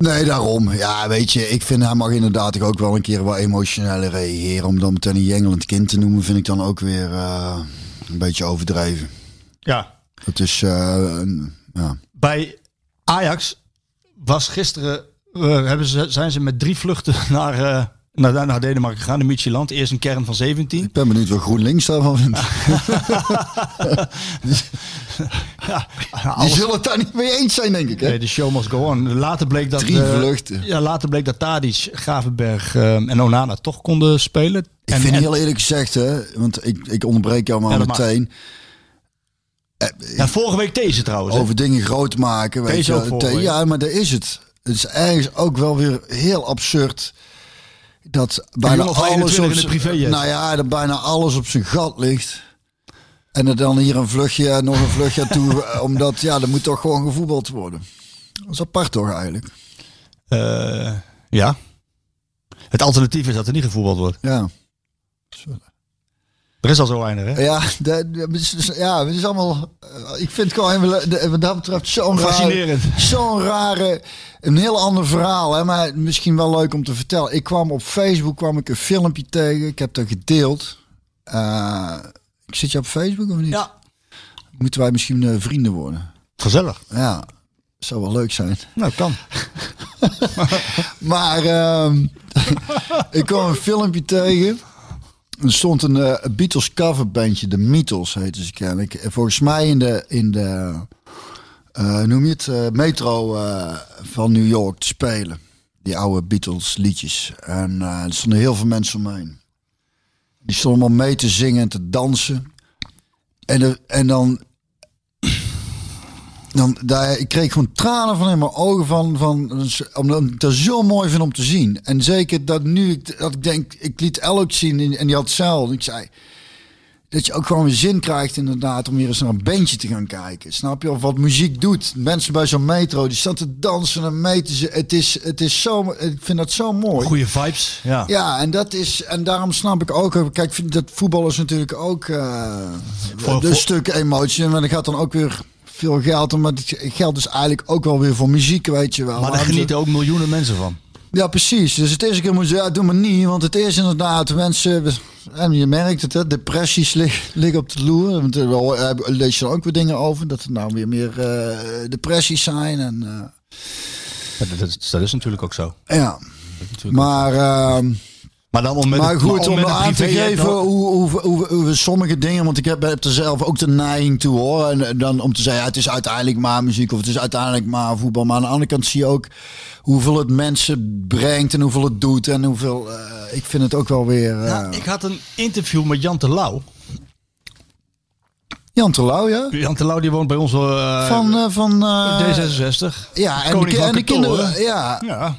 Nee, daarom. Ja, weet je, ik vind hij mag inderdaad ook wel een keer wat emotioneler reageren. Om dan meteen een jengelend kind te noemen, vind ik dan ook weer eh, een beetje overdreven. Ja. Het is, eh, een, ja. Bij Ajax was gisteren, eh, hebben ze, zijn ze met drie vluchten *laughs* naar, naar, naar Denemarken gegaan, de Midtjylland. Eerst een kern van 17. Ik ben benieuwd wat GroenLinks daarvan vindt. *laughs* Ja, Die zullen het daar niet mee eens zijn, denk ik. Hè? nee, de show must go on. Later bleek dat, Drie eh, vluchten. ja, later bleek dat Tadic, Gravenberg eh, en Onana toch konden spelen. Ik en, vind en- heel eerlijk gezegd, hè, want ik, ik onderbreek jou maar Ja, meteen. ja, vorige week deze trouwens. hè? Over dingen groot maken. Weet Deze je, ja, maar daar is het. Het is ergens ook wel weer heel absurd. Dat bijna alles 21 op privéjet. Nou ja, dat bijna alles op zijn gat ligt. En er dan hier een vluchtje, nog een vluchtje toe. *laughs* eh, Omdat, ja, er moet toch gewoon gevoetbald worden. Dat is apart toch eigenlijk? Eh, ja. Het alternatief is dat er niet gevoetbald wordt. Ja. Er is al zo weinig hè? Ja, ja, het is allemaal. eh, Ik vind het gewoon even, de- wat dat betreft zo'n rare, Fascinerend. zo'n rare, een heel ander verhaal. Hè, maar misschien wel leuk om te vertellen. Ik kwam op Facebook kwam ik een filmpje tegen. Ik heb dat gedeeld. Eh, ik zit je op Facebook of niet? Ja. Moeten wij misschien eh, vrienden worden? Gezellig. Ja, zou wel leuk zijn. Nou, kan. *laughs* Maar ehm, *laughs* ik kwam een filmpje tegen. Er stond een eh, Beatles coverbandje, de Beatles heette ze kennelijk. En Volgens mij in de, in de eh, noem je het, eh, metro van New York te spelen. Die oude Beatles liedjes. En er stonden heel veel mensen omheen. Die stonden allemaal mee te zingen en te dansen. En, en dan dan, daar, ik kreeg gewoon tranen van in mijn ogen van, van omdat ik dat zo mooi vind om te zien. En zeker dat nu ik, dat ik denk, ik liet El ook zien en en die had hetzelfde. Ik zei dat je ook gewoon weer zin krijgt inderdaad om weer eens naar een bandje te gaan kijken. Snap je? Of wat muziek doet. Mensen bij zo'n metro die staan te dansen en mee te z- Het is, het is zo, ik vind dat zo mooi. Goede vibes. Ja. Ja, en dat is en daarom snap ik ook. Kijk, dat voetbal is natuurlijk ook eh Voor- een voor- stuk emotie. Maar er gaat dan ook weer veel geld om. Maar het geld is eigenlijk ook wel weer voor muziek, weet je wel. Maar daar genieten ook miljoenen mensen van. Ja, precies. Dus het eerste keer moet je, ja, doe maar niet. Want het is inderdaad, mensen, en je merkt het, hè, depressies lig- liggen op de loer. Want er wel- eh, lees je er ook weer dingen over, dat er nou weer meer eh, depressies zijn. En, eh, Ja, dat, is- dat is natuurlijk ook zo. ja, maar... ehm, Maar dan om met maar goed, om met een aan te geven nog- hoe, hoe, hoe, hoe we sommige dingen, want ik heb, heb er zelf ook de neiging toe hoor. En eh, dan om te zeggen, ja, het is uiteindelijk maar muziek of het is uiteindelijk maar voetbal. Maar aan de andere kant zie je ook hoeveel het mensen brengt en hoeveel het doet. En hoeveel, eh, ik vind het ook wel weer... eh, Ja, ik had een interview met Jan Terlouw. Jan Terlouw, ja? Jan Terlouw die woont bij ons eh, Van, van eh, D66. ja, en de, en de kinderen. Ja, Ja.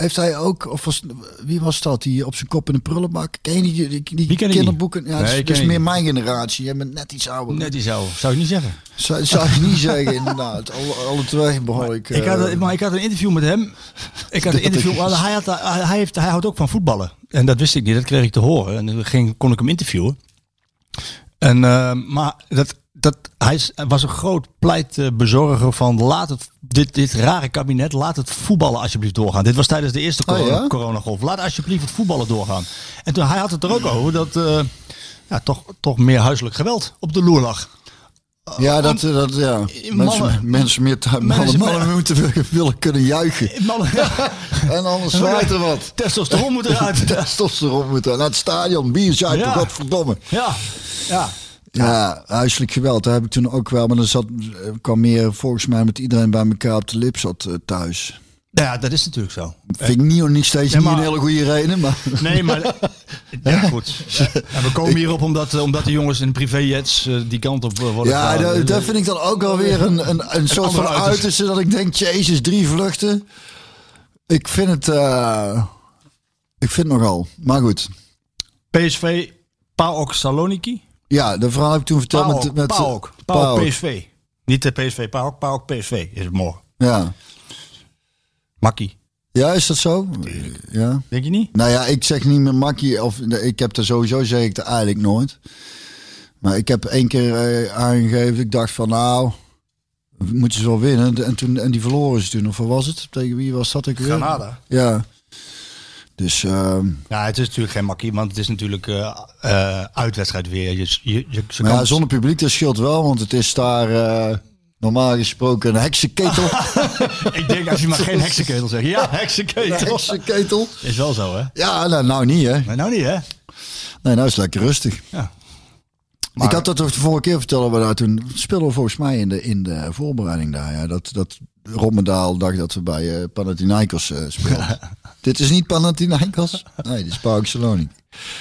Heeft hij ook, of was, wie was dat, die op zijn kop in de prullenbak? Ken je die, die, die, Die ken ik kinderboeken? Ja, Nee, dat is ik meer mijn generatie. Jij bent net iets ouder. Net die zou. Zou je niet zeggen. Zou, zou je niet zeggen, inderdaad. *laughs* Alle, alle twee behoorlijk. Ik had, eh, een- maar ik had een interview met hem. Ik had een *laughs* interview. maar Hij, had, hij, heeft, hij houdt ook van voetballen. En dat wist ik niet. Dat kreeg ik te horen. En toen ging, kon ik hem interviewen. En, eh, maar dat, dat, hij was een groot pleitbezorger van laat het, dit, dit rare kabinet, laat het voetballen alsjeblieft doorgaan. Dit was tijdens de eerste Oh, corona, ja? coronagolf. Laat alsjeblieft het voetballen doorgaan. En toen hij had het er ook over dat eh, ja, toch, toch meer huiselijk geweld op de loer lag. ja, dat, eh, dat ja. Mannen- mensen, mensen meer mannen, mannen moeten willen, kunnen juichen. Mannen, *laughs* En anders zwaait er wat. testosteron moet eruit. *laughs* Testosteron moeten naar het stadion, bier zuipen, Ja. godverdomme. Ja, ja. Ja, huiselijk geweld, daar heb ik toen ook wel. Maar dan zat, eh, kwam meer volgens mij met iedereen bij elkaar op de lip zat eh, thuis. Ja, dat is natuurlijk zo. Vind ik niet, niet steeds Ja, niet een hele goede reden, maar... Nee, maar. *laughs* Ja, goed. We komen hierop omdat, eh, omdat de jongens in privéjets eh, die kant op worden Ja, dat, dat vind ik dan ook wel weer een, een, een soort van uiterste. uiterste dat ik denk, jezus, drie vluchten. Ik vind het, ik vind het nogal. Maar goed, PSV, PAOK Saloniki. Ja, de verhaal heb ik toen verteld met... met PAOK. PAOK PSV. Niet de PSV, PAOK, PAOK PSV is het morgen. Ja. Makkie. ja, is dat zo? Ja. Denk je niet? Nou ja, ik zeg niet meer makkie, of ik heb er sowieso, zeg ik er eigenlijk nooit. Maar ik heb één keer eh, aangegeven, ik dacht van nou, moeten ze wel winnen. En, toen, en die verloren ze toen, of wat was het? Tegen wie was dat ik weer? Granada. Ja. Dus... ehm, Ja, het is natuurlijk geen makkie, want het is natuurlijk eh, uitwedstrijd weer. Je, je, je, ze Maar ja, kan- zonder publiek, dat scheelt wel, want het is daar eh, normaal gesproken een heksenketel. *laughs* Ik denk als je maar geen heksenketel zegt. Ja, *laughs* een heksenketel. heksenketel. Is wel zo, hè? Ja, nou, nou niet hè. Maar nou niet, hè? Nee, nou is het lekker rustig. Ja. ik had dat de vorige keer vertellen we daar toen speelden we volgens mij in de, in de voorbereiding daar. Ja, dat, dat Rommendaal dacht dat we bij Panathinaikos speelden. *laughs* Dit is niet Panathinaikos? Nee, dit is PAOK Salonic.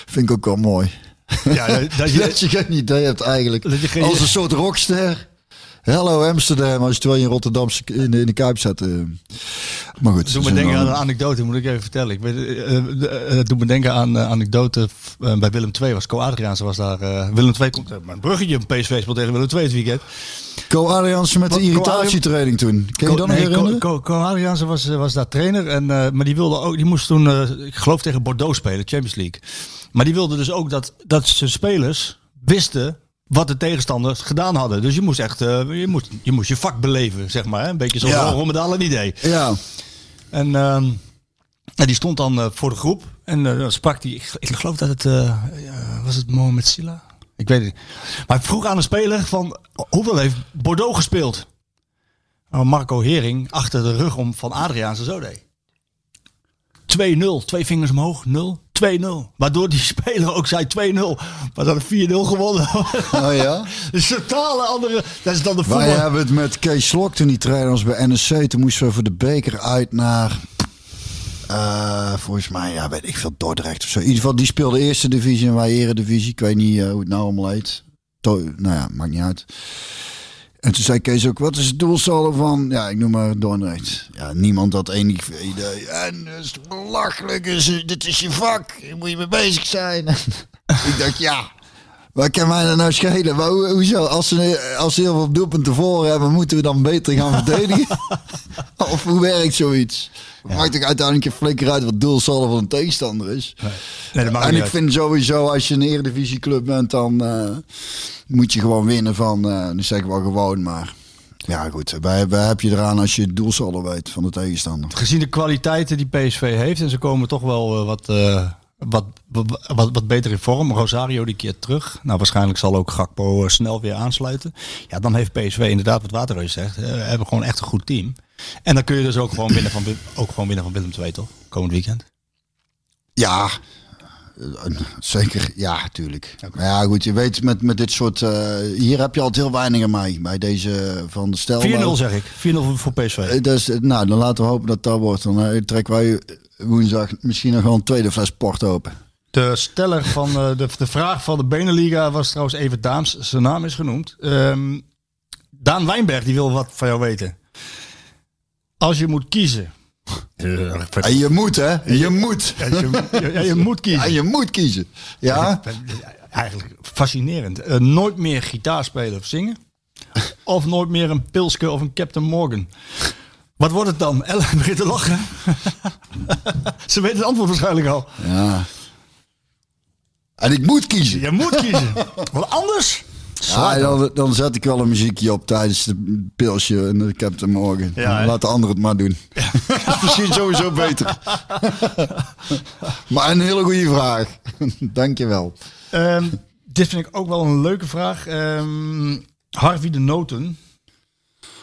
Vind ik ook wel mooi. Ja, dat *laughs* Dat je, je geen idee hebt eigenlijk. Dat je geen- Als een soort rockster. Hello Amsterdam, als je terwijl je in Rotterdamse in de, in de Kuip zat. eh. Maar goed. Doe me denken aan een anekdote, moet ik even vertellen. Ik weet, eh, doe me denken aan een anekdote bij Willem II. Was Co Adriaanse was daar. Willem II komt. Uh, mijn bruggetje PSV speelt tegen Willem II het weekend. Co met de irritatietraining toen. Kun je dat nog herinneren? Co, Co, was, was daar trainer. En, eh, maar die wilde ook. Die moest toen, eh, ik geloof tegen Bordeaux spelen, Champions League. Maar die wilde dus ook dat, dat zijn spelers wisten wat de tegenstanders gedaan hadden. Dus je moest echt, eh, je, moest, je moest je vak beleven, zeg maar. Hè? Een beetje zoals Ja. Rommedaal een idee. Ja. En ehm, en die stond dan voor de groep. En sprak hij, ik, ik geloof dat het, was het Mohamed Silla? Ik weet het niet. Maar hij vroeg aan een speler van, hoeveel heeft Bordeaux gespeeld? Nou, Marco Hering achter de rug om van Adriaanse zo deed. 2-0, twee vingers omhoog, 0, 2-0. Waardoor die speler ook zei 2-0. Maar hadden 4-0 gewonnen. Oh ja? *laughs* dus totale andere, dat is dan de voetbal. Wij hebben het met Kees Slok toen die trainer was bij NSC. Toen moesten we voor de beker uit naar... eh, volgens mij, ja, weet ik veel, Dordrecht of zo. In ieder geval, die speelde eerste divisie en wij eredivisie. Ik weet niet eh, hoe het nou allemaal heet. To- nou ja, maakt niet uit. En toen zei Kees ook, wat is het doelsaldo van... Ja, ik noem maar Dordrecht. Ja, niemand had enig idee. En dat is belachelijk. Dit is je vak. Hier moet je mee bezig zijn. *laughs* ik dacht, ja... Waar kan mij dat nou schelen? Maar hoe- hoezo? Als ze, als ze heel veel doelpunten voor hebben, moeten we dan beter gaan verdedigen? *laughs* of hoe werkt zoiets? Maakt toch uiteindelijk een flikker uit wat doelsaldo van een tegenstander is? Nee, dat en ik uit. vind sowieso, als je een eredivisieclub bent, dan eh, moet je gewoon winnen van, eh nu zeg ik wel gewoon, maar Ja, goed. Wij, wij heb je eraan als je het doelsaldo weet van de tegenstander. Gezien de kwaliteiten die PSV heeft en ze komen toch wel eh, wat, eh, wat, wat, wat, beter in vorm. Rosario die keert terug. Nou, waarschijnlijk zal ook Gakpo eh, snel weer aansluiten. Ja, dan heeft PSV inderdaad wat Waterreus zegt. eh, hebben gewoon echt een goed team. En dan kun je dus ook gewoon winnen van, ook gewoon winnen van Willem II, toch? Komend weekend. Ja, eh, zeker. Ja, natuurlijk. Maar ja, goed. Je weet met, met dit soort... hier heb je altijd heel weinig aan mij. Bij deze van de stel. 4-0 zeg ik. 4-0 voor PSV. Dus, nou, dan laten we hopen dat dat wordt. Dan eh, trekken wij woensdag misschien nog wel een tweede fles port open. De steller van eh, de, de vraag van de Beneliga was trouwens even Daams. Zijn naam is genoemd. Ehm, Daan Wijnberg die wil wat van jou weten. Als je moet kiezen. En je moet, hè? Je moet. Ja, je, ja, je moet Ja, kiezen. je moet kiezen. Ja? Eigenlijk fascinerend. Eh, nooit meer gitaar spelen of zingen. Of nooit meer een Pilske of een Captain Morgan. Wat wordt het dan? Ellen begint te lachen. *laughs* Ze weten het antwoord waarschijnlijk al. Ja. En ik moet kiezen. Je moet kiezen. *laughs* Wat anders? Ja, dan, dan zet ik wel een muziekje op tijdens de pilsje en ik heb het morgen. Ja? Laat de ander het maar doen. *laughs* Dat is misschien sowieso beter. maar een hele goede vraag. Dankjewel. Ehm, dit vind ik ook wel een leuke vraag. Ehm, Harvey de Noten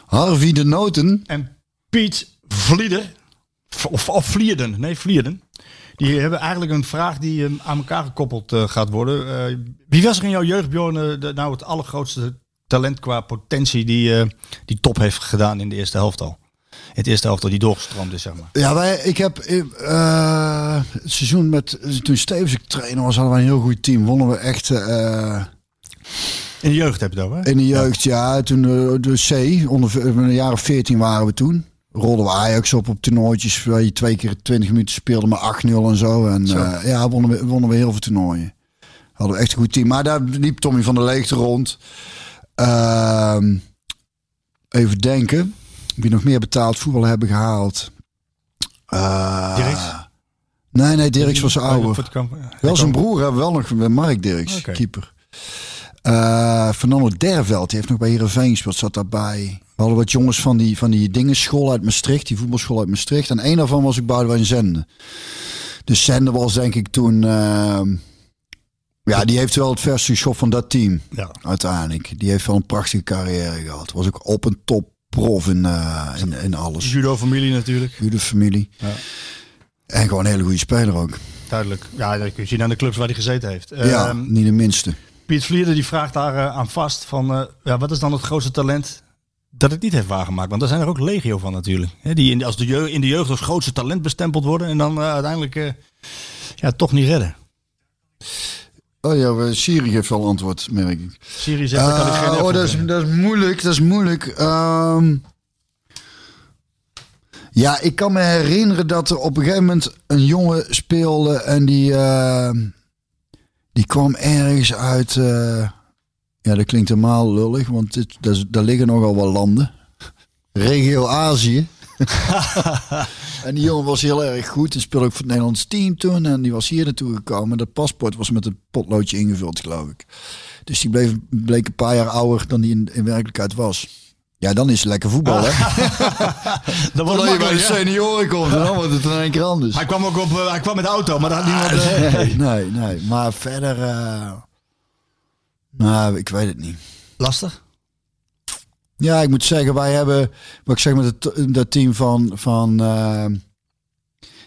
Harvey de Noten. en Piet Vlieder. Of, of Vlierden. Nee, Vlierden. Die hebben eigenlijk een vraag die ehm, aan elkaar gekoppeld eh, gaat worden. Eh, wie was er in jouw jeugd, Bjorn, eh, de- nou het allergrootste talent qua potentie die, die top heeft gedaan in de eerste helft al? In het eerste helft al die doorgestroomd is, zeg maar. Ja, wij, ik heb het seizoen met toen Stevens ik trainer was, hadden we een heel goed team. Wonnen we echt In de jeugd heb je over, hè? in de jeugd. Ja, toen eh, de C onder in de jaren 14 waren we toen. Rolden we Ajax op op toernooitjes waar je twee keer 20 minuten speelde maar 8-0 en zo. En Zo. eh, ja, wonnen we, wonnen we heel veel toernooien. Hadden we echt een goed team. Maar daar liep Tommy van der Leegte rond. Ehm, even denken. Wie nog meer betaald voetbal hebben gehaald. Uh, Dirks? Nee, nee, Dirks was ouder. Wel zijn broer hebben we wel nog bij Mark Dirks, Oké. keeper. Eh Fernando Derveld, die heeft nog bij Heerenveen gespeeld, zat daarbij. We hadden wat jongens van die, van die dingenschool uit Maastricht, die voetbalschool uit Maastricht. En een daarvan was ik Boudewijn Zende. Dus Zende was denk ik toen... ehm, ja, die heeft wel het verste schop van dat team, Ja. uiteindelijk. Die heeft wel een prachtige carrière gehad. Was ook op een top prof in, eh, in, in alles. Judo-familie natuurlijk. Goede familie. Ja. En gewoon een hele goede speler ook. Duidelijk. Ja, dat kun je zien aan de clubs waar hij gezeten heeft. ja, Ehm, niet de minste. Piet Vlieder die vraagt daar eh, aan vast van, eh, ja, wat is dan het grootste talent dat het niet heeft waargemaakt? Want er zijn er ook legio van natuurlijk. Hè, die in, de- als de jeugd, in de jeugd als grootste talent bestempeld worden en dan eh, uiteindelijk eh, ja, toch niet redden. Oh ja, we- Siri geeft wel antwoord, merk ik. Siri zegt, daar kan ik geen Eh, oh, dat is, dat is moeilijk, dat is moeilijk. Ehm, ja, ik kan me herinneren dat er op een gegeven moment een jongen speelde en die, ehm, die kwam ergens uit. Ja, dat klinkt helemaal lullig, want dit, dat is- daar liggen nogal wat landen. Regio Azië. *laughs* en die jongen was heel erg goed en speelde ook voor het Nederlands team toen. En die was hier naartoe gekomen. Dat paspoort was met een potloodje ingevuld, geloof ik. Dus die bleef, bleek een paar jaar ouder dan die in, in werkelijkheid was. Ja, dan is het lekker voetbal, hè? *laughs* *laughs* Dat was Totdat je bij de senioren komt, dan wordt het in één keer anders. Hij kwam ook op, eh, hij kwam met de auto, maar daar had niemand... eh, Nee, nee, nee. Maar verder... eh, nou, ik weet het niet. Lastig? Ja, ik moet zeggen, wij hebben, wat ik zeg met het, dat team van, van eh,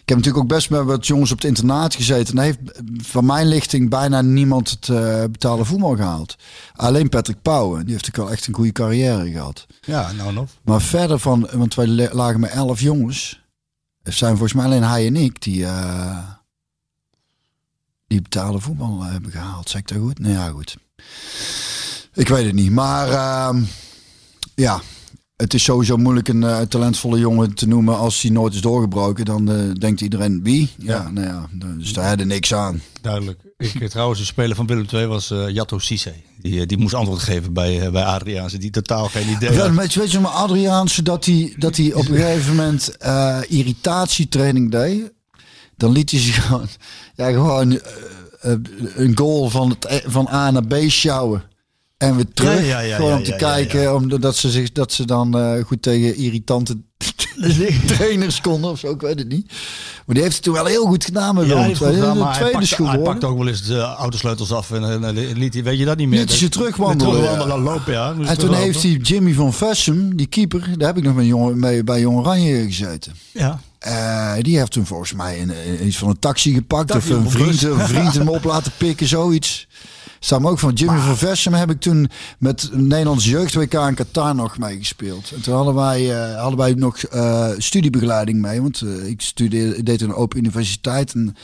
ik heb natuurlijk ook best met wat jongens op het internaat gezeten. En heeft van mijn lichting bijna niemand het eh, betaalde voetbal gehaald. Alleen Patrick Pauwen, die heeft ook wel echt een goede carrière gehad. Ja, nou nog. Maar verder van, want wij lagen met elf jongens. Er zijn volgens mij alleen hij en ik die, eh, die betaalde voetbal eh, hebben gehaald. Zeg ik dat goed? Nou ja, goed. Ik weet het niet. Maar ehm, ja, het is sowieso moeilijk een eh, talentvolle jongen te noemen. Als hij nooit is doorgebroken, dan eh, denkt iedereen wie? Ja, Ja. nou ja, dus daar had er niks aan. Duidelijk. Ik, eh, trouwens, de speler van Willem II was eh Jatto Cisse. Die, die moest antwoord geven bij, bij Adriaanse, die totaal geen idee Ja, had. weet, je, weet je maar Adriaanse dat hij, dat hij op een gegeven moment irritatietraining deed. Dan liet hij zich gewoon, ja, gewoon een goal van, het, van A naar B sjouwen. En weer terug. Ja, ja, ja, gewoon om te kijken. Omdat ze, zich, dat ze dan eh, goed tegen irritante *laughs* trainers konden of zo. Ik weet het niet. Maar die heeft het toen wel heel goed gedaan met Ja, ons. hij goed gedaan, tweede pakt, hij pakt ook wel eens de autosleutels af en, en, en liet hij, weet je dat niet meer. Liet hij ze terugwandelen, terugwandelen, lopen, ja. En toen heeft hij Jimmy van Vessem, die keeper, daar heb ik nog met jongen, mee bij Jong Oranje gezeten. Ja. Eh, die heeft toen volgens mij een, een- iets van een taxi gepakt. Taxi of een vriend, een vriend hem op laten pikken, zoiets. Me ook van Jimmy van Versum heb ik toen met Nederlands jeugd WK in Qatar nog meegespeeld. En toen hadden wij, eh, hadden wij nog eh, studiebegeleiding mee. Want ik studeerde, deed een open universiteit. En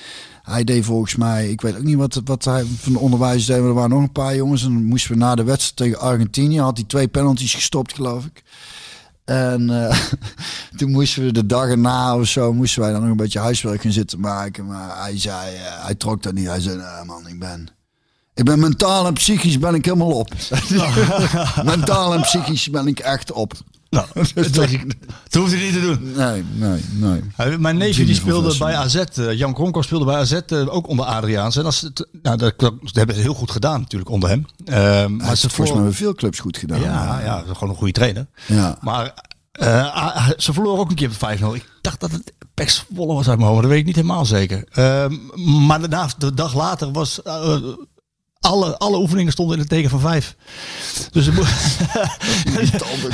hij deed volgens mij, ik weet ook niet wat, wat hij van de onderwijs deed. Maar er waren nog een paar jongens. En dan moesten we na de wedstrijd tegen Argentinië. Had hij twee penalties gestopt, geloof ik. En eh, *laughs* toen moesten we de dag erna of zo, moesten wij dan nog een beetje huiswerk gaan zitten maken. Maar hij zei, eh, hij trok dat niet. Hij zei, man, ik ben, ik ben mentaal en psychisch ben ik helemaal op. *laughs* *laughs* mentaal en psychisch ben ik echt op. Nou, *laughs* Dat dacht ik, dat hoeft hij niet te doen. nee, nee, nee. Mijn neefje die van speelde bij AZ. eh, Jan Kronkor speelde bij AZ eh, ook onder Adriaans. En als het, nou, dat, dat hebben ze heel goed gedaan natuurlijk onder hem. Ehm, Hij maar heeft ze het volgens mij veel clubs goed gedaan. Ja, ja, gewoon een goede trainer. Ja. Maar eh, ah, ze verloren ook een keer met 5-0. Ik dacht dat het Pek was uit mijn hoofd, dat weet ik niet helemaal zeker. Ehm, maar daarna, de dag later was... alle, alle oefeningen stonden in het teken van vijf. Dus ze moesten...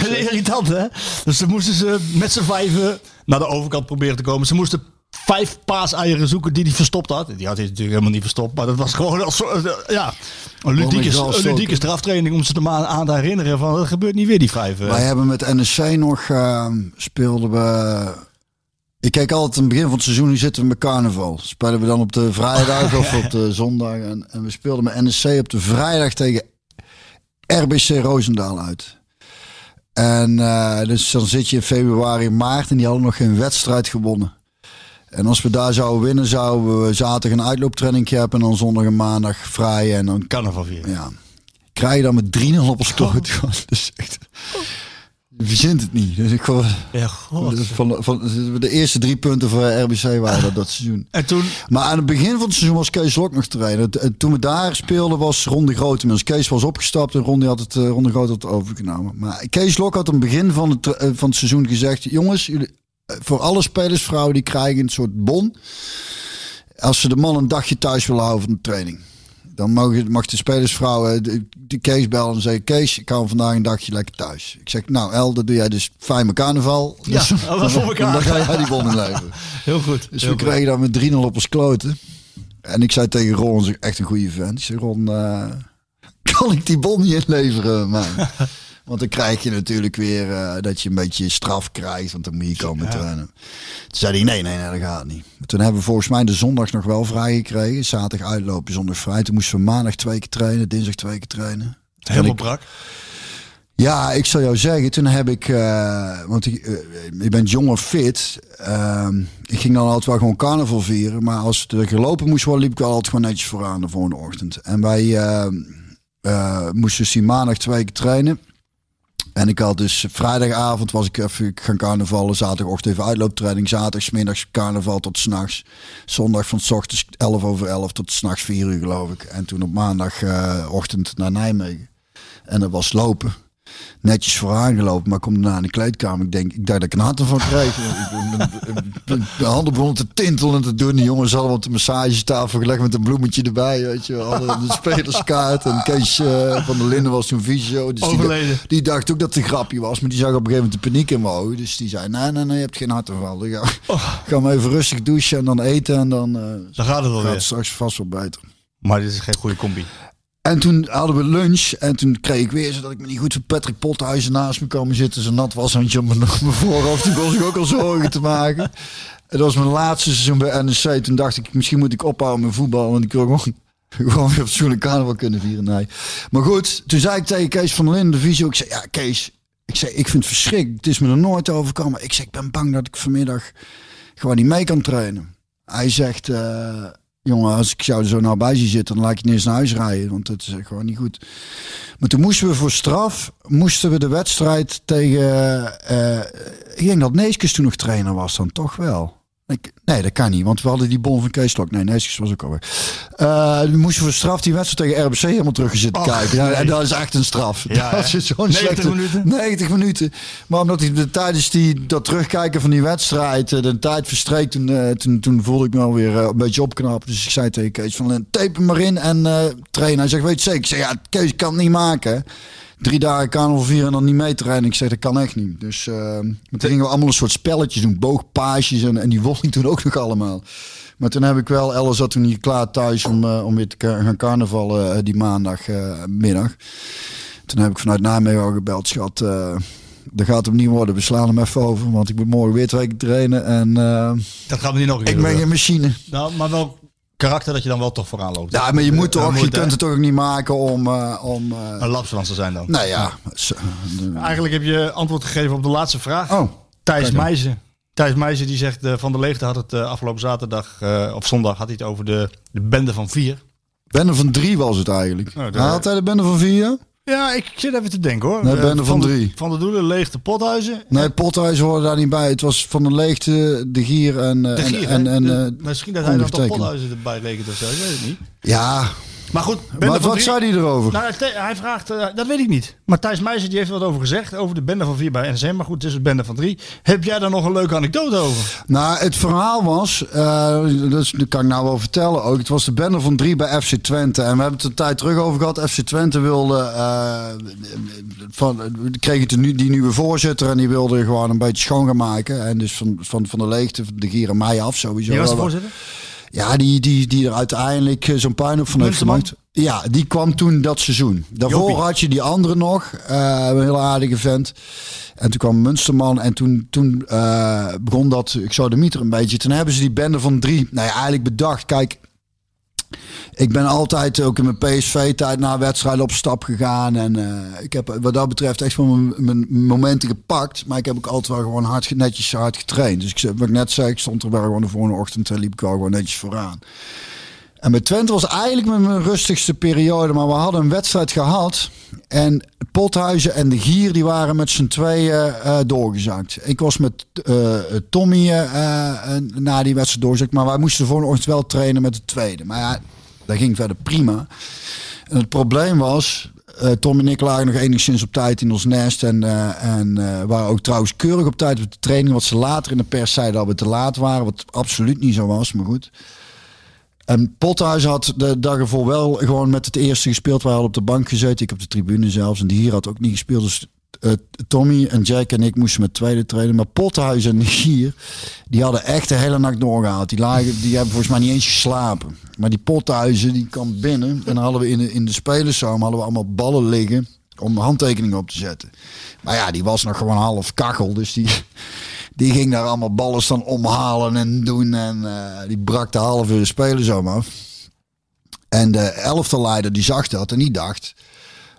*laughs* *laughs* Irritant, hè? Dus ze moesten ze met z'n vijven naar de overkant proberen te komen. Ze moesten vijf paaseieren zoeken die hij verstopt had. Die had hij natuurlijk helemaal niet verstopt. Maar dat was gewoon als, soort, eh, ja, een ludieke, een ludieke straftraining om ze te ma- aan te herinneren van dat gebeurt niet weer die vijf. Wij hebben met NSC nog, eh, speelden we... Ik kijk altijd aan het begin van het seizoen, hoe zitten we met carnaval? Spelen we dan op de vrijdag of op de zondag? En, en we speelden met NSC op de vrijdag tegen RBC Roosendaal uit. En eh, dus dan zit je in februari, maart en die hadden nog geen wedstrijd gewonnen. En als we daar zouden winnen, zouden we zaterdag een uitlooptraining hebben en dan zondag en maandag vrij. En dan carnaval vieren. ja. Krijg je dan met 3-0 op ons kloot. Dus echt. Verzint het niet. Dus ik gewoon, Ja, god. dus van, van, de eerste drie punten voor RBC waren dat, dat seizoen. En toen, Maar aan het begin van het seizoen was Kees Lok nog trainer. En Toen we daar speelden was Ron de Groot inmiddels. Kees was opgestapt en Ron, had het, eh, Ron de Groot had het overgenomen. Maar Kees Lok had aan het begin van het, eh, van het seizoen gezegd... Jongens, jullie, eh, voor alle spelersvrouwen die krijgen een soort bon... als ze de man een dagje thuis willen houden van de training. Dan mogen, mag de spelersvrouwen de, de Kees bellen en zeggen... Kees, ik hou vandaag een dagje lekker thuis. Ik zeg, nou El, dat doe jij dus fijn carnaval. Ja, Dus- dat was voor elkaar. *laughs* Dan ga jij die bon inleveren. *laughs* heel goed. Dus heel we kregen dan met 3-0 op ons kloten. En ik zei tegen Ron, echt een goede vent. Ik zei, Ron, eh, *laughs* kan ik die bon niet inleveren? Man? Want dan krijg je natuurlijk weer eh, dat je een beetje straf krijgt. Want dan moet je komen trainen. Toen zei hij, nee, nee, nee, dat gaat niet. Maar toen hebben we volgens mij de zondag nog wel vrij gekregen. Zaterdag uitlopen, zondag vrij. Toen moesten we maandag twee keer trainen, dinsdag twee keer trainen. Toen Helemaal ik- brak. ja, ik zal jou zeggen, toen heb ik, eh, want ik, eh, ik ben jong of fit. Ehm, ik ging dan altijd wel gewoon carnaval vieren. Maar als er gelopen moest worden, liep ik wel altijd gewoon netjes vooraan de volgende ochtend. En wij ehm, eh, moesten dus die maandag twee keer trainen. En ik had dus vrijdagavond was ik even gaan carnavallen. Zaterdagochtend even uitlooptraining. Zaterdagsmiddags carnaval tot s'nachts. Zondag van s ochtends 11 over 11 tot s'nachts 4 uur geloof ik. En toen op maandagochtend naar Nijmegen. En dat was lopen. Netjes vooraan gelopen, maar ik kom daarna in de kleedkamer. Ik denk, ik dacht dat ik een kreeg. *laughs* Ben- ben- ben- De handen begonnen te tintelen en te doen. Die jongens hadden op de massagetafel gelegd met een bloemetje erbij. Weet je. Hadden de *laughs* spelerskaart. En Kees eh, van der Linden was toen visio. Dus die, Overleden. die dacht ook dat het een grapje was. Maar die zag op een gegeven moment de paniek in mijn ogen. Dus die zei, nee, nee, nee, je hebt geen hartaanval. Dan ga, ga maar even rustig douchen en dan eten. En dan eh, Dan gaat het wel gaat het straks vast wel beter. Maar dit is geen goede combi. En toen hadden we lunch en toen kreeg ik weer zodat ik me niet goed van Patrick Pothuizen naast me komen zitten. Zo'n nat washandje op mijn, op mijn voorhoofd. Die begon zich ook al zorgen te maken. En dat was mijn laatste seizoen bij NEC. Toen dacht ik, misschien moet ik ophouden met voetbal. Want ik wil gewoon, *laughs* gewoon weer op schoenen carnaval kunnen vieren. Maar goed, toen zei ik tegen Kees van der Linden, de visio. Ik zei, ja Kees, ik, zei, ik vind het verschrikkelijk. Het is me er nooit overkomen. Ik zeg, ik ben bang dat ik vanmiddag gewoon niet mee kan trainen. Hij zegt, eh, jongen, als ik jou zo nou bij zie zitten, dan laat ik je niet eens naar huis rijden. Want dat is gewoon niet goed. Maar toen moesten we voor straf, moesten we de wedstrijd tegen, eh ik denk dat Neeskens toen nog trainer was dan, toch wel. Ik, nee, dat kan niet, want we hadden die bon van Kees Stok. Nee, Neeskens was ook alweer. Eh we moesten voor straf die wedstrijd tegen RBC helemaal terug zitten Och, kijken. Ja, nee. en dat is echt een straf. Ja, dat is zo'n 90 slechte- minuten? 90 minuten. Maar omdat ik de tijdens die, dat terugkijken van die wedstrijd, eh, de tijd verstreek, toen, eh, toen, toen voelde ik me alweer een beetje opknappen. Dus ik zei tegen Kees van, tape hem maar in en trainen. Hij zegt, weet je zeker? Ik zeg, ja, Kees, kan het niet maken. Drie dagen carnaval vieren en dan niet mee trainen. Ik zeg, dat kan echt niet. Dus eh, maar toen gingen we allemaal een soort spelletjes doen. Boogpaasjes en, en die won ik *laughs* toen ook nog allemaal. Maar toen heb ik wel, Ella zat toen hier klaar thuis om, eh, om weer te gaan carnavallen eh, die maandagmiddag. toen heb ik vanuit Nijmegen al gebeld, schat. eh dat gaat hem niet worden. We slaan hem even over. Want ik moet morgen weer twee keer trainen. En Dat gaan we niet nog een keer ik ben geen machine. Nou, maar wel karakter dat je dan wel toch vooraan loopt. Ja, maar je moet Ja, toch. je moet, kunt hè? het toch ook niet maken om... eh, om eh, Een lapswans te zijn dan. nou ja. Eigenlijk heb je antwoord gegeven op de laatste vraag. Oh, Thijs. Meijzen. Thijs Meijzen die zegt, eh, Van der Leegte had het eh, afgelopen zaterdag, eh, of zondag, had hij het over de, de bende van vier. Bende van drie was het eigenlijk. Nou, de- Had hij de bende van vier? Ja, ik zit even te denken hoor. Nee, Eh, van de- drie. Van de Doelen, Leegte, Pothuizen. Nee, Pothuis hoorde daar niet bij. Het was van de leegte, de gier en... eh, De en- Gier, en, en, De- eh, Misschien dat hij dan toch. Pothuizen erbij rekent of zo, ik weet het niet. Ja, Maar goed, bende maar van wat drie- zei hij erover? Nou, hij- vraagt, eh, dat weet ik niet. Maar Thijs Meijzen die heeft wat over gezegd, over de bende van vier bij NSM. Maar goed, het is een bende van drie. Heb jij daar nog een leuke anekdote over? Nou, het verhaal was, eh, dat kan ik nou wel vertellen ook. Het was de bende van drie bij FC Twente. En we hebben het een tijd terug over gehad. FC Twente wilde, eh, van, kreeg het nu, die nieuwe voorzitter en die wilde gewoon een beetje schoon gaan maken. En dus van, van, van de leegte, van de gier en mij af sowieso. Wie was de voorzitter? Ja, die, die, die er uiteindelijk eh, zo'n puin op van heeft gemaakt. Ja, die kwam toen dat seizoen. Daarvoor Jopie. had je die andere nog, eh, een heel aardige vent. En toen kwam Munsterman en toen, toen eh, begon dat, ik zou de mieter een beetje. Toen hebben ze die bende van drie, nou ja, eigenlijk bedacht. Kijk, ik ben altijd ook in mijn PSV-tijd na wedstrijden op stap gegaan. En eh, ik heb wat dat betreft echt mijn momenten gepakt. Maar ik heb ook altijd wel gewoon hard, netjes hard getraind. Dus ik, wat ik net zei, ik stond er wel gewoon de volgende ochtend en liep ik wel gewoon netjes vooraan. En bij Twente was eigenlijk mijn- rustigste periode. Maar we hadden een wedstrijd gehad. En Pothuizen en de Gier die waren met z'n tweeën eh, doorgezakt. Ik was met eh, Tommy eh, na die wedstrijd doorgezakt. Maar wij moesten de volgende ochtend wel trainen met de tweede. Maar ja, dat ging verder prima. En het probleem was... Tom en ik lagen nog enigszins op tijd in ons nest. En, en waren ook trouwens keurig op tijd op de training. Wat ze later in de pers zeiden dat we te laat waren. Wat absoluut niet zo was, maar goed. En Pothuis had de dag ervoor wel gewoon met het eerste gespeeld. Wij hadden op de bank gezeten. Ik op de tribune zelfs. En die hier had ook niet gespeeld. Dus eh, Tommy en Jack en ik moesten met tweede trainen. Maar Pothuis en hier, die hadden echt de hele nacht doorgehaald. Die, lagen, die hebben volgens mij niet eens geslapen. Maar die Pothuizen, die kwam binnen. En dan hadden we in de, in de spelersaal hadden we allemaal ballen liggen om handtekeningen op te zetten. Maar ja, die was nog gewoon half kachel. Dus die, die ging daar allemaal ballen staan omhalen en doen. En eh, die brak de halve spelersaal af. En de elftalleider die zag dat en die dacht...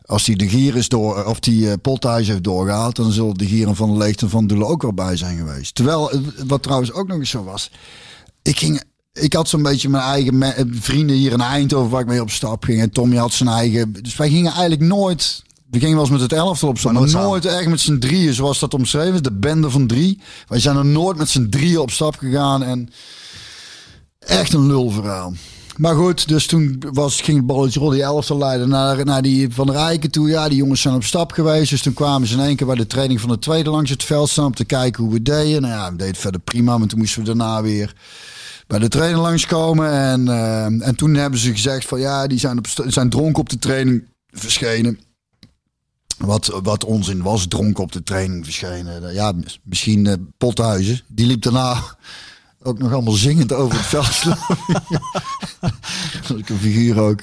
Als die de gier is door, of die uh, heeft doorgehaald, dan zullen de gieren van de leegte van Doelen ook wel bij zijn geweest. Terwijl, eh, wat trouwens ook nog eens zo was. Ik ging ik had zo'n beetje mijn eigen vrienden hier in Eindhoven waar ik mee op stap ging. En Tommy had zijn eigen. Dus wij gingen eigenlijk nooit. We gingen wel eens met het elftal op stap, maar, nooit echt met z'n drieën, zoals dat omschreven is. De bende van drie. Wij zijn er nooit met z'n drieën op stap gegaan. En echt een lulverhaal. Maar goed, dus toen was, ging het balletje. Die elftal leiden naar, naar die Van Rijken toe. Ja, die jongens zijn op stap geweest. Dus toen kwamen ze in één keer bij de training van de tweede langs het veld staan. Om te kijken hoe we deden. Nou ja, we deden verder prima. Maar toen moesten we daarna weer bij de trainer langskomen. En, eh, en toen hebben ze gezegd van ja, die zijn, op, zijn dronken op de training verschenen. Wat, wat onzin was, dronken op de training verschenen. Ja, mis- misschien eh, Pothuizen. Die liep daarna ook nog allemaal zingend over het veld een *laughs* figuur ook.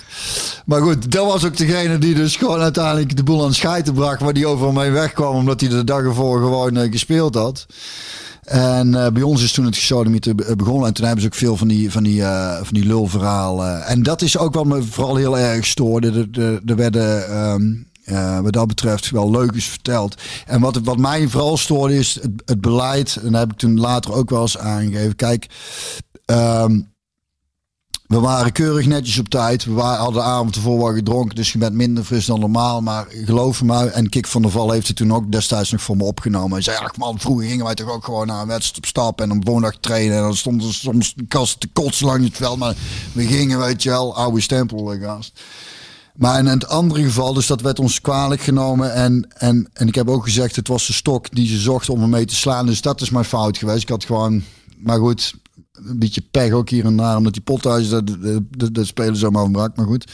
Maar goed, dat was ook degene die dus gewoon uiteindelijk de boel aan schijten bracht. Waar die overal mee wegkwam, omdat hij de dag ervoor gewoon eh, gespeeld had. En eh, bij ons is toen het gesodemieten be- begonnen. En toen hebben ze ook veel van die, van die, van die lulverhalen. En dat is ook wat me vooral heel erg stoorde. Er- Er er werden, ehm, eh, wat dat betreft, wel leuk is verteld. En wat, wat mij vooral stoorde is het, het beleid. En heb ik toen later ook wel eens aangegeven. Kijk, ehm, We waren keurig netjes op tijd. We waren, hadden de avond ervoor wel gedronken, dus je bent minder fris dan normaal. Maar geloof me, en Kik van der Val heeft het toen ook destijds nog voor me opgenomen. Hij zei, ach man, vroeger gingen wij toch ook gewoon naar een wedstrijd op stap en een woondag trainen. En dan stonden ze soms de kast te kotsen langs het veld. Maar we gingen, weet je wel, oude stempel, eh. Maar in het andere geval, dus dat werd ons kwalijk genomen. En, en, en ik heb ook gezegd, het was de stok die ze zochten om me mee te slaan. Dus dat is mijn fout geweest. Ik had gewoon, maar goed, een beetje pech ook hier en daar. Omdat die pothuis, dat, dat, dat, dat spelen zomaar ontbrak. Maar goed.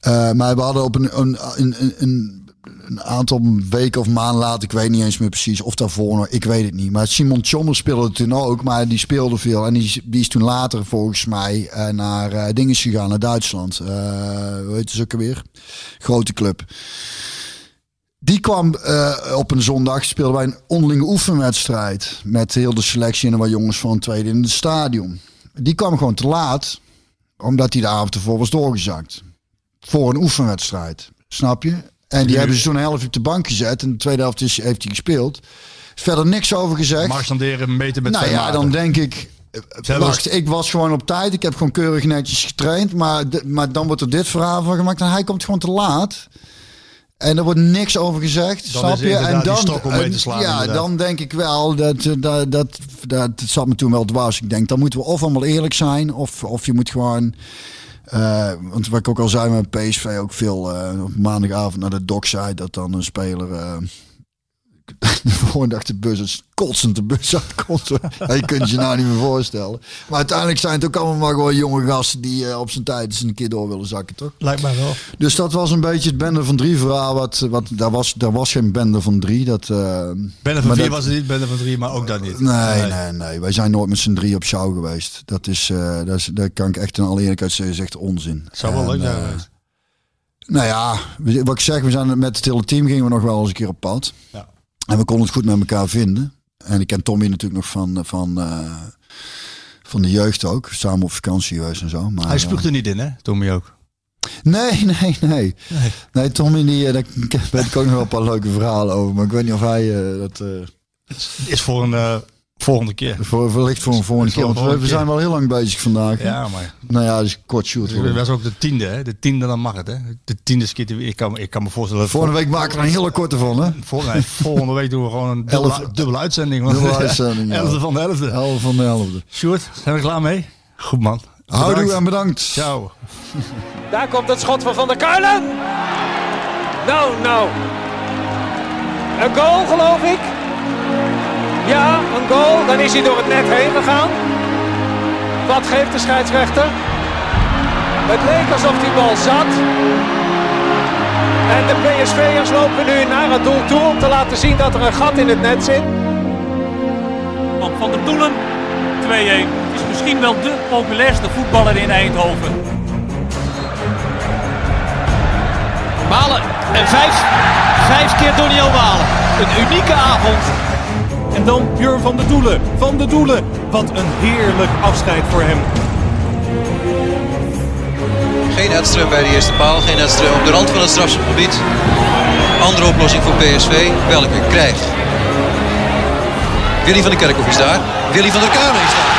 Eh, maar we hadden op een, een, een, een, een aantal weken of maanden later, ik weet niet eens meer precies of daarvoor ik weet het niet. Maar Simon Tjommer speelde toen ook, maar die speelde veel. En die, is- toen later volgens mij eh, naar eh dingen gegaan, naar Duitsland. Eh hoe heet het ook? Grote club. Die kwam op een zondag, speelden wij een onderlinge oefenwedstrijd. Met heel de selectie en wat jongens van tweede in het stadion. Die kwam gewoon te laat, omdat hij de avond ervoor was doorgezakt. Voor een oefenwedstrijd, snap je? En die hebben ze toen een helft op de bank gezet. En de tweede helft is, heeft hij gespeeld. Verder niks over gezegd. Marchanderen, meten met nou ja, dan denk ik... Wacht, ik was gewoon op tijd. Ik heb gewoon keurig netjes getraind. Maar, de- maar dan wordt er dit verhaal van gemaakt. En hij komt gewoon te laat. En er wordt niks over gezegd. Dan snap je? En dan, en- slaan, Ja, inderdaad. dan denk ik wel dat, eh, dat, dat, dat, het zat me toen wel dwars. Ik denk, dan moeten we of allemaal eerlijk zijn. Of, of je moet gewoon. Eh, want wat ik ook al zei met PSV, ook veel eh, op maandagavond naar de dock zei dat dan een speler. *laughs* de volgende dag de bus, kotsend de bus uitkomt. Ja, je kunt je nou niet meer voorstellen. Maar uiteindelijk zijn het ook allemaal maar gewoon jonge gasten die eh, op zijn tijd eens een keer door willen zakken, toch? Lijkt mij wel. Dus dat was een beetje het bende van drie verhaal. Wat, wat, daar, was, daar was geen bende van drie. Dat, eh, Bende van dat- was het niet, bende van drie, maar ook dat niet. Nee, nee, nee. Wij zijn nooit met z'n drie op show geweest. Dat is, eh dat is, daar kan ik echt in alle eerlijkheid zeggen, is echt onzin. Zou wel leuk zijn geweest. Nou ja, wat ik zeg, we zijn met het hele team gingen we nog wel eens een keer op pad. Ja. En we konden het goed met elkaar vinden. En ik ken Tommy natuurlijk nog van, van, eh, van de jeugd ook. Samen op vakantie geweest en zo. Maar, Hij spuugt er niet in, hè? Tommy ook. eh, *laughs* nee, nee, nee, nee. Tommy, die, eh, daar *laughs* weet ik ook nog wel een paar leuke verhalen over. Maar ik weet niet of hij eh, dat... eh, Is voor een eh, volgende keer. voor, wellicht voor een volgende keer. Want we, we volgende zijn wel heel lang bezig vandaag. hè? Ja, maar Nou ja, dus kort shoot. dat was ook de tiende, hè? De tiende, dan mag het, hè? De tiende skiet. Ik kan, ik kan me voorstellen. dat Volgende week maken we er een hele korte van, hè? Vol- nee, volgende week doen we gewoon een dubbele, Elf- dubbele uitzending. want- Dubbele uitzending, ja. Elfde van de elfde. Elf van de helfde. Sjoerd, zijn we klaar mee? Goed man. Houdoe en bedankt. Ciao. Daar komt het schot van Van der Kuilen. Nou, nou. Een goal, geloof ik. Ja, een goal. Dan is hij door het net heen gegaan. Wat geeft de scheidsrechter? Het leek alsof die bal zat. En de PSV'ers lopen nu naar het doel toe om te laten zien dat er een gat in het net zit. Van Van der Doelen 2-1. Het is misschien wel de populairste voetballer in Eindhoven. Malen en vijf. Vijf keer Doniel Malen. Een unieke avond. En dan Björn van de Doelen. Van de Doelen. Wat een heerlijk afscheid voor hem. Geen Edström bij de eerste paal, geen Edström op de rand van het strafschopgebied. Andere oplossing voor PSV, welke krijgt? Willy van der Kerkhoff is daar. Willy van der Kamer is daar.